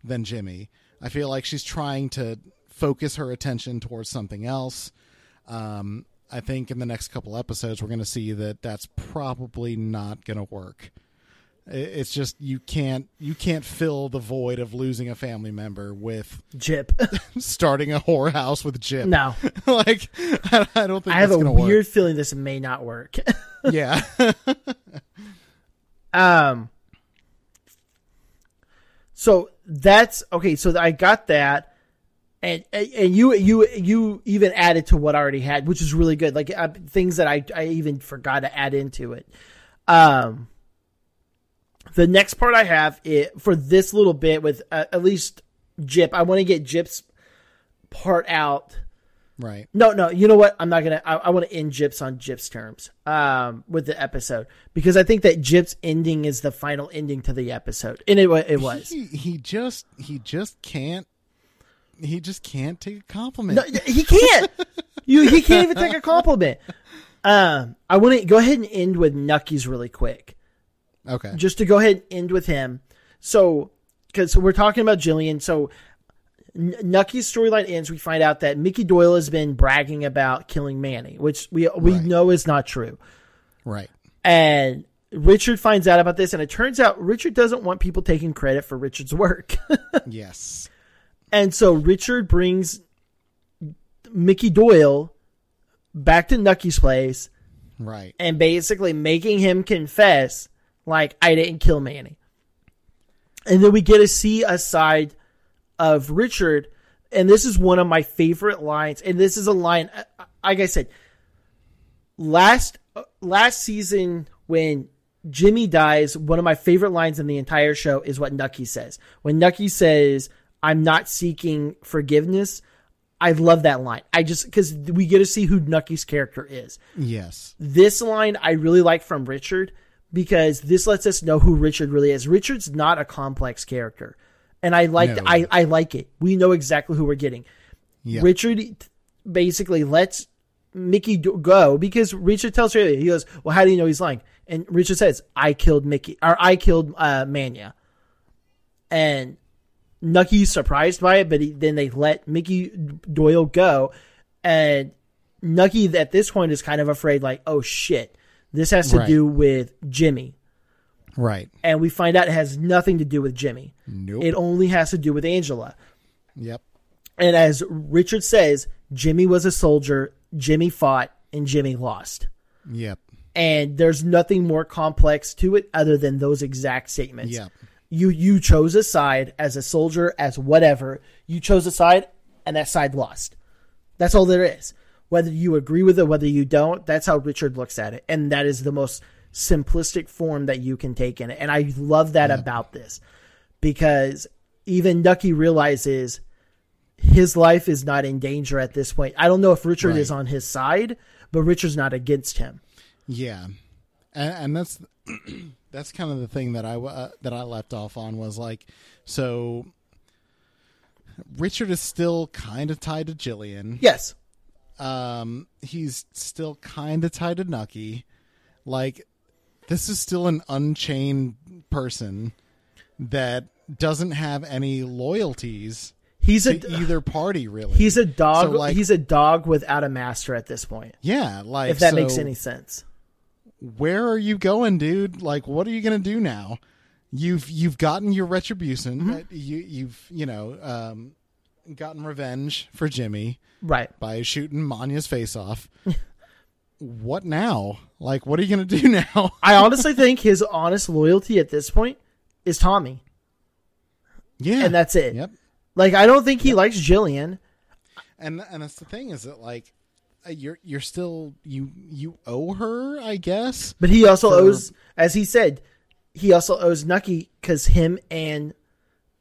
than Jimmy. I feel like she's trying to focus her attention towards something else. Um, I think in the next couple episodes, we're going to see that that's probably not going to work. It's just you can't you can't fill the void of losing a family member with Gyp. starting a whorehouse with Gyp. No. like I, I don't think I have a weird feeling this may not work. Work. Yeah, Um. So that's okay. So I got that, and and you you you even added to what I already had, which is really good. Like uh, things that I I even forgot to add into it. Um. The next part I have it for this little bit with uh, at least Gyp. I want to get Gyp's part out. right. No, no. You know what? I'm not gonna. I, I want to end Gyp's on Gyp's terms. Um, with the episode because I think that Gyp's ending is the final ending to the episode, and it it was. He, he just he just can't he just can't take a compliment. No, he can't. you he can't even take a compliment. Um, I want to go ahead and end with Nucky's really quick, okay. just to go ahead and end with him. So, because we're talking about Gillian, so N- Nucky's storyline ends. We find out that Mickey Doyle has been bragging about killing Manny, which we we Right. know is not true. Right. And Richard finds out about this, and it turns out Richard doesn't want people taking credit for Richard's work. Yes. and so Richard brings Mickey Doyle back to Nucky's place Right. and basically making him confess, like, I didn't kill Manny. And then we get to see a side of Richard and this is one of my favorite lines. And this is a line, uh, like I said, last uh, last season when Jimmy dies, one of my favorite lines in the entire show is what Nucky says. When Nucky says, "I'm not seeking forgiveness." I love that line. I just because we get to see who Nucky's character is. Yes. This line I really like from Richard because this lets us know who Richard really is. Richard's not a complex character, and I like No. I I like it. We know exactly who we're getting. Yeah. Richard basically lets Mickey go because Richard tells her he goes, "Well, how do you know he's lying?" And Richard says, "I killed Mickey or I killed uh, Mania," and Nucky's surprised by it, but he, then they let Mickey Doyle go, and Nucky at this point is kind of afraid, like, "Oh shit, this has to Right. do with Jimmy," Right. and we find out it has nothing to do with Jimmy. Nope. It only has to do with Angela. yep. And as Richard says, Jimmy was a soldier, Jimmy fought, and Jimmy lost. Yep. And there's nothing more complex to it other than those exact statements. Yep. You you chose a side as a soldier, as whatever. You chose a side and that side lost. That's all there is. Whether you agree with it, whether you don't, that's how Richard looks at it. And that is the most simplistic form that you can take in it. And I love that about this. Because even Ducky realizes his life is not in danger at this point. I don't know if Richard Right. is on his side, but Richard's not against him. Yeah, and, and that's that's kind of the thing that I uh, that I left off on was like, so Richard is still kind of tied to Gillian. Yes. Um, he's still kind of tied to Nucky. Like, this is still an unchained person that doesn't have any loyalties He's a to either party. Really, he's a dog. So, like- he's a dog without a master at this point. yeah. Like, If that makes any sense. where are you going, dude? Like, what are you gonna do now? You've you've gotten your retribution. Mm-hmm. You you've you know um, gotten revenge for Jimmy Right. by shooting Manya's face off. what now? Like, what are you gonna do now? I honestly think his honest loyalty at this point is Tommy. yeah, And that's it. Yep. Like I don't think he likes Gillian. And and that's the thing is that like uh, you're you're still you you owe her, I guess. But he also For- owes, as he said, he also owes Nucky because him and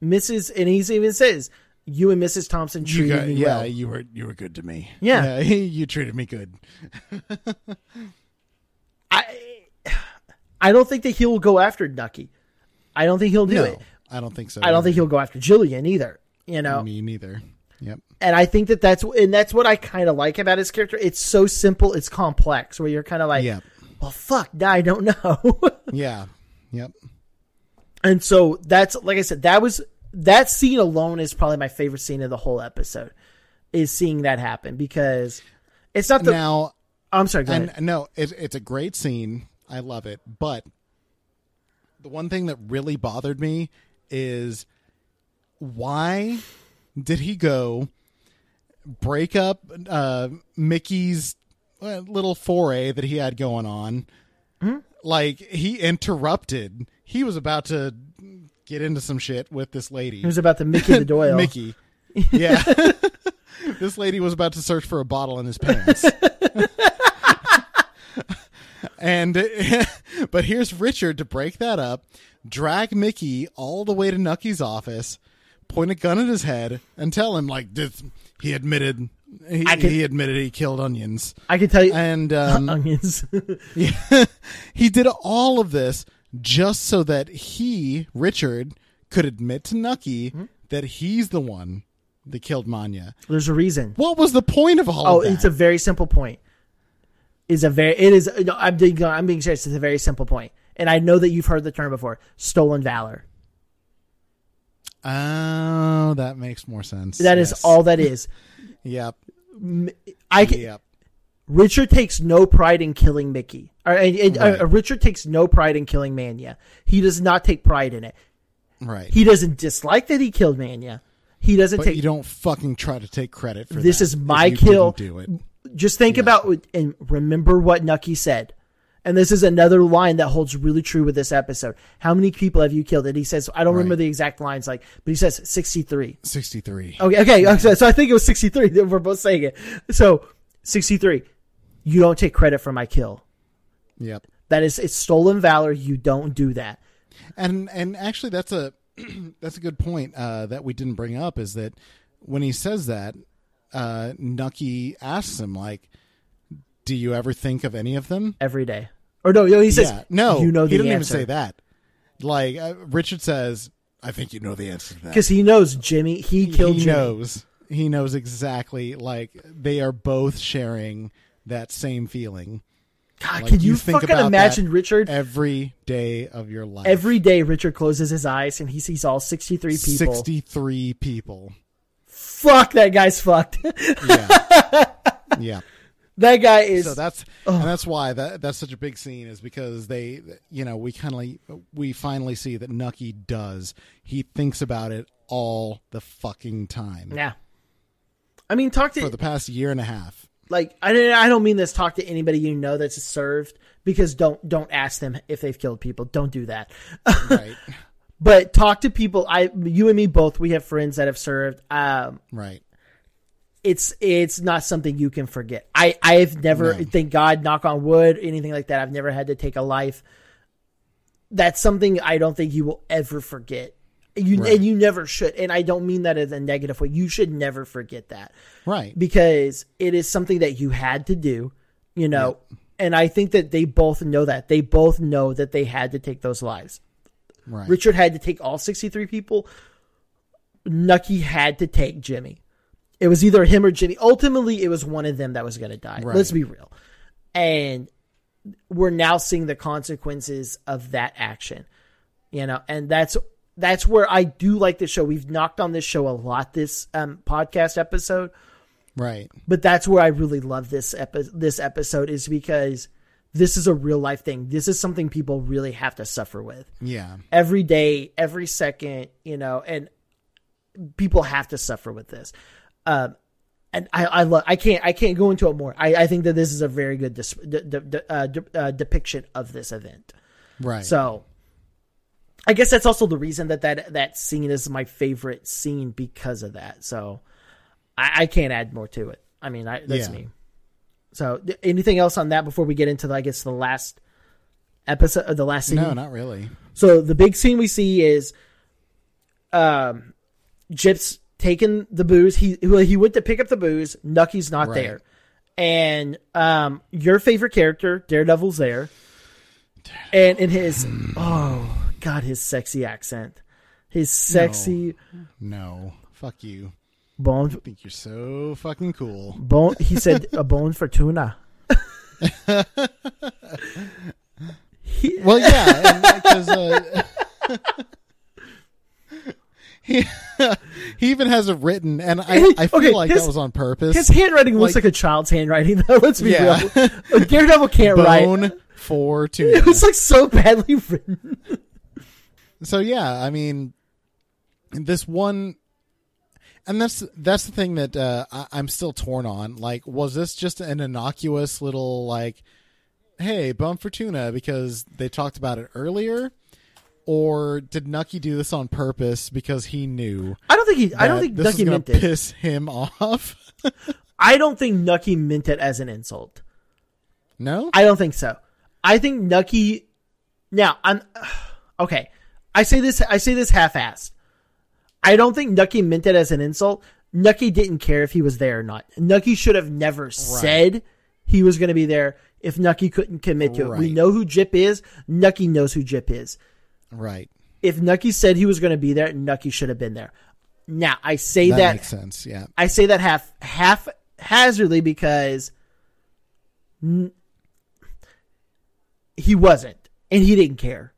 Mrs. and he even says, "You and Mrs. Thompson You treated got- me yeah, well." you were you were good to me. Yeah. you treated me good. I, I don't think that he will go after Nucky. I don't think he'll do no, it. I don't think so. I don't think he'll go after Gillian either. You know, me neither. Yep. and I think that that's and that's what I kind of like about his character. It's so simple, it's complex, where you're kind of like, Yep. well, fuck, now I don't know. Yeah. Yep. And so that's like I said, that was that scene alone is probably my favorite scene of the whole episode. Is seeing that happen because it's not the. now, I'm sorry. Go and ahead. no, it, it's a great scene. I love it. But the one thing that really bothered me is why did he go break up uh, Mickey's uh, little foray that he had going on? Hmm? Like he interrupted. He was about to get into some shit with this lady. It was about the Mickey the Doyle. Mickey. Yeah. this lady was about to search for a bottle in his pants. and but here's Richard to break that up, drag Mickey all the way to Nucky's office, point a gun at his head, and tell him like this he admitted he, can- he admitted he killed onions. I can tell you, And um, onions. he did all of this just so that he, Richard, could admit to Nucky Hmm? that he's the one that killed Manya. There's a reason. What was the point of all Oh, of it's a very simple point. Is a very it is. No, I'm being I'm being serious. It's a very simple point, and I know that you've heard the term before. Stolen valor. oh, that makes more sense. That is Yes. all that is. Yep. I can, Yep. Richard takes no pride in killing Mickey. Or, and, and, uh, Richard takes no pride in killing Mania. He does not take pride in it. Right. He doesn't dislike that he killed Mania. He doesn't but take. you don't fucking try to take credit for This that is my you kill. Do it. just think about what- and remember what Nucky said. And this is another line that holds really true with this episode. How many people have you killed? And he says, I don't remember the exact lines, like, but he says 63. 63. Okay, okay, okay, so I think it was 63. We're both saying it. So 63. You don't take credit for my kill. Yep. That is, it's stolen valor. You don't do that. And and actually that's a that's a good point uh, that we didn't bring up is that when he says that, uh, Nucky asks him like, "Do you ever think of any of them?" every day. Or no, he says, yeah. No, you know he didn't answer. even say that. Like uh, Richard says, "I think you know the answer to that." Because he knows Jimmy, he killed he Jimmy. knows. He knows exactly. Like they are both sharing that same feeling. God, Like, can you, think fucking imagine Richard? every day of your life? Every day, Richard closes his eyes and he sees all 63 people. sixty-three people. Fuck, that guy's fucked. Yeah, yeah. that guy is. So that's and that's why that that's such a big scene is because they you know we kind of we finally see that Nucky does he thinks about it all the fucking time yeah. I mean, talk to for the past year and a half. Like I don't I don't mean this. Talk to anybody you know that's served because don't don't ask them if they've killed people. Don't do that. Right, But talk to people. I you and me both. We have friends that have served. Um, right, it's it's not something you can forget. I I've never No. thank God knock on wood anything like that. I've never had to take a life. That's something I don't think you will ever forget. You Right. and you never should. And I don't mean that as a negative way. You should never forget that right. because it is something that you had to do, you know. And I think that they both know that. They both know that they had to take those lives. Right. Richard had to take all 63 people. Nucky had to take Jimmy. It was either him or Jimmy. Ultimately, it was one of them that was going to die. Right. Let's be real. And we're now seeing the consequences of that action. You know, and that's that's where I do like this show. We've knocked on this show a lot this um, podcast episode, Right. but that's where I really love this epi- this episode is because this is a real life thing. This is something people really have to suffer with Yeah. every day, every second, you know, and people have to suffer with this. Um, and I, I love, I can't, I can't go into it more. I, I think that this is a very good dis- de- de- uh, de- uh, depiction of this event. Right. So, I guess that's also the reason that that that scene is my favorite scene because of that. So, I, I can't add more to it. I mean, I, that's Yeah. me. So, th- anything else on that before we get into, the, I guess, the last episode, uh, the last scene? no, not really. So the big scene we see is, um, Gyp's taking the booze. He well, he went to pick up the booze. Nucky's not Right. there, and um, your favorite character, Daredevil's there, and in his oh god, his sexy accent, his sexy No. Fuck you. bone I think you're so fucking cool. bone. He said a bone for tuna. he, Well, yeah, because uh, he he even has it written, and I I feel Okay, like his- that was on purpose. his handwriting looks Like- like a child's handwriting. Though, let's be Yeah. real. Daredevil can't write. Bone for tuna. It was like so badly written. So yeah, I mean, this one, and that's that's the thing that uh, I, I'm still torn on. Like, was this just an innocuous little like, hey, bone for tuna because they talked about it earlier, or did Nucky do this on purpose because he knew? I don't think he. I don't think this Nucky meant it. piss him off. I don't think Nucky meant it as an insult. no, I don't think so. I think Nucky. Now I'm okay. I say this. I say this half-assed. I don't think Nucky meant it as an insult. Nucky didn't care if he was there or not. Nucky should have never said he was going to be there if Nucky couldn't commit to it. We know who Gyp is. Nucky knows who Gyp is. right. If Nucky said he was going to be there, Nucky should have been there. Now I say That, that makes sense. Yeah, I say that half half hazardly because n- he wasn't and he didn't care.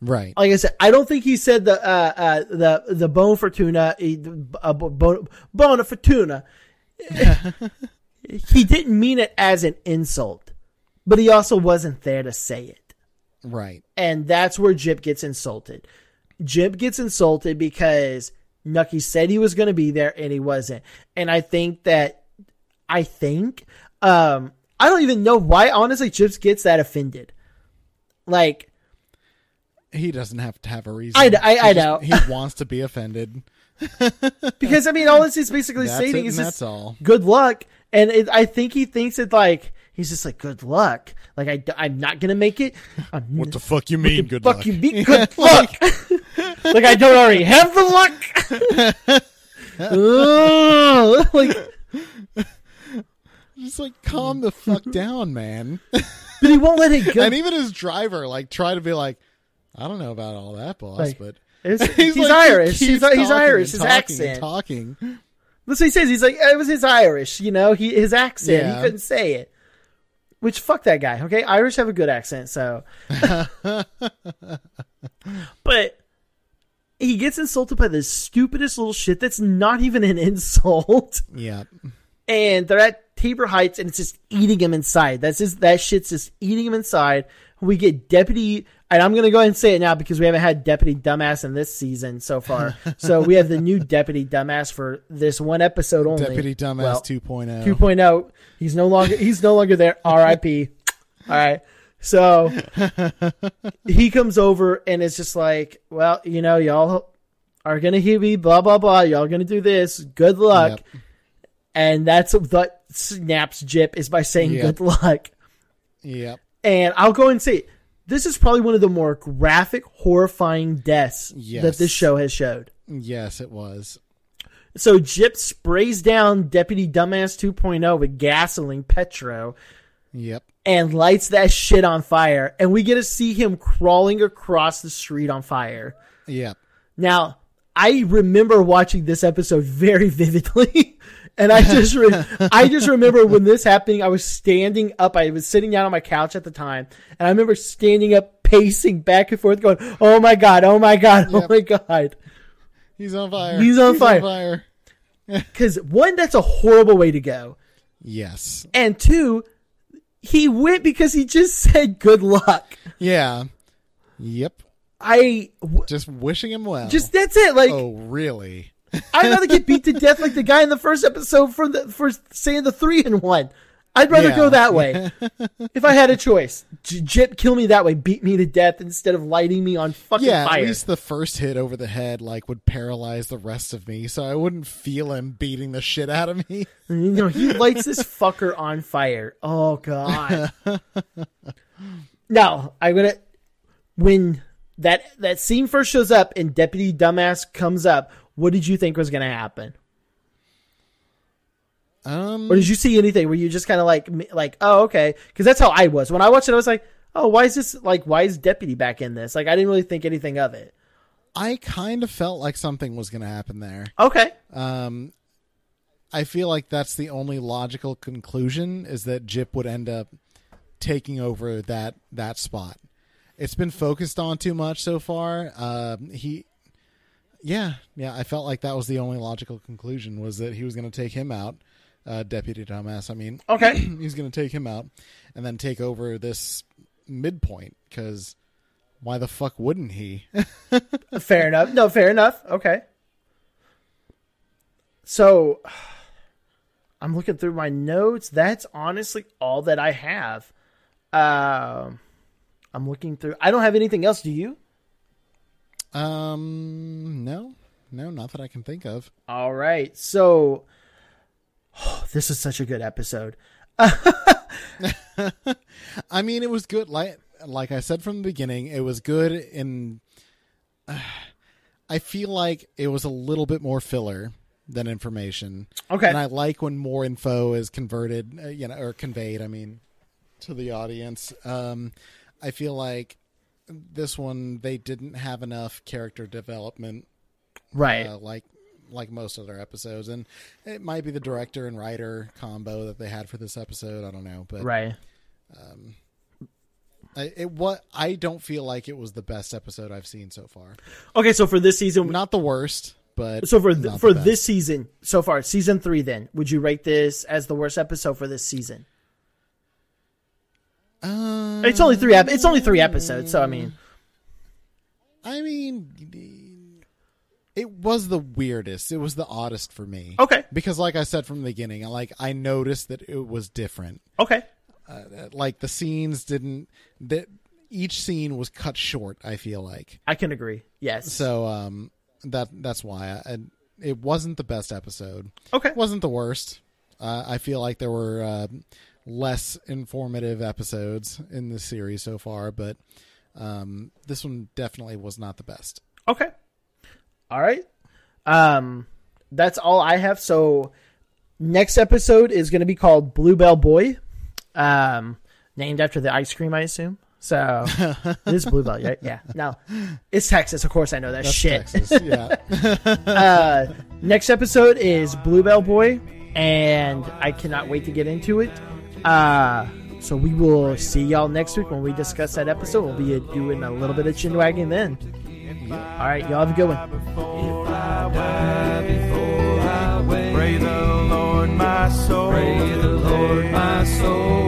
Right. Like I said, I don't think he said the uh, uh, the the bone for tuna he- uh, bone bone for tuna. he didn't mean it as an insult, but he also wasn't there to say it. Right. And that's where Gyp gets insulted. Gyp gets insulted because Nucky said he was going to be there and he wasn't. And I think that, I think, um, I don't even know why. Honestly, Gyp gets that offended. Like, He doesn't have to have a reason. I- I- He I just- know. he wants to be offended. because I mean, all this he's basically That's stating it, is just that's all. good luck, and it, I think he thinks it like he's just like good luck. Like I, I'm not gonna make it. I'm, What the fuck you mean? Good fuck luck. you be good luck. like I don't already have the luck. Ugh, like, Just like calm the fuck down, man. but he won't let it go. and even his driver like try to be like, I don't know about all that, boss, Like, but It's- he's, like, Irish. he He's, he's Irish. His accent. talking. That's what he says. He's like, it was his Irish. You know, he his accent. Yeah. He couldn't say it. Which fuck that guy. Okay, Irish have a good accent. So, but he gets insulted by the stupidest little shit that's not even an insult. Yeah, and they're at Tabor Heights, and it's just eating him inside. That's just that shit's just eating him inside. We get Deputy, and I'm gonna go ahead and say it now because we haven't had Deputy Dumbass in this season so far. so we have the new Deputy Dumbass for this one episode only. Deputy Dumbass Well, 2.0. 2.0. He's no longer he's no longer there. R.I.P. All right. So he comes over and it's just like, well, you know, y'all are gonna hear me, blah blah blah. Y'all gonna do this. Good luck. Yep. And that's what snaps Gyp is by saying Yep. good luck. Yep. And I'll go and say this is probably one of the more graphic, horrifying deaths Yes. that this show has showed. Yes, it was. So Gyp sprays down Deputy Dumbass 2.0 with gasoline, Petro, Yep. and lights that shit on fire. And we get to see him crawling across the street on fire. Yep. Now, I remember watching this episode very vividly. And I just, re- I just remember when this happening, I was standing up. I was sitting down on my couch at the time, and I remember standing up, pacing back and forth, going, "Oh my god! Oh my god! Oh Yep. my god!" He's on fire. He's on fire. fire. Because one, that's a horrible way to go, Yes. and two, he went because he just said good luck. Yeah. Yep. I w- Just wishing him well. just that's it. Like Oh, really? I'd rather get beat to death like the guy in the first episode for the for saying the three and one. I'd rather Yeah. go that way if I had a choice. Gyp, kill me that way. Beat me to death instead of lighting me on fucking Yeah, fire. at least the first hit over the head like would paralyze the rest of me, so I wouldn't feel him beating the shit out of me. you know, he lights this fucker on fire. Oh god. now I'm gonna when that that scene first shows up and Deputy Dumbass comes up. What did you think was gonna happen? Um, Or did you see anything? Were you just kind of like, like, oh, okay? Because that's how I was when I watched it. I was like, oh, why is this like, why is Deputy back in this? Like, I didn't really think anything of it. I kind of felt like something was going to happen there. Okay, Um, I feel like that's the only logical conclusion is that Gyp would end up taking over that that spot. It's been focused on too much so far. Um, he, yeah, yeah, I felt like that was the only logical conclusion was that he was going to take him out, uh, Deputy Thomas. I mean, okay, he's going to take him out and then take over this midpoint because why the fuck wouldn't he? fair enough. No, fair enough. Okay. So, I'm looking through my notes. That's honestly all that I have. Um, I'm looking through. I don't have anything else. Do you? Um, no, no, not that I can think of. All right. So, this is such a good episode. I mean, it was good. Like like I said from the beginning, it was good. In I feel like it was a little bit more filler than information. Okay. and I like when more info is converted, uh, you know, or conveyed. I mean, to the audience. Um, I feel like this one they didn't have enough character development Right. uh, like like most of their episodes, and it might be the director and writer combo that they had for this episode. I don't know, but right. I, it what I don't feel like it was the best episode I've seen so far. Okay. So for this season, Not the worst, but So for th- for this season so far, season three, then would you rate this as the worst episode for this season? Uh, It's only three. Ep- it's only three episodes, so I mean, I mean, it was the weirdest. It was the oddest for me. okay, because like I said from the beginning, like I noticed that it was different. okay, uh, like the scenes didn't that each scene was cut short. I feel like I can agree. Yes. so um that that's why I, it wasn't the best episode. okay. It wasn't the worst. Uh, I feel like there were uh, less informative episodes in this series so far, but um, this one definitely was not the best. Okay. All right. Um, that's all I have. So next episode is going to be called Bluebell Boy, um, named after the ice cream, I assume. So it is Bluebell, right? Yeah. No, it's Texas. Of course, I know that That's shit. Texas. Yeah. uh, next episode is Bluebell Boy, and I cannot wait to get into it. Uh, so we will see y'all next week when we discuss that episode. We'll be doing a little bit of chin wagging then. All right, y'all have a good one. I die, before I pray the Lord my soul. Pray the Lord my soul.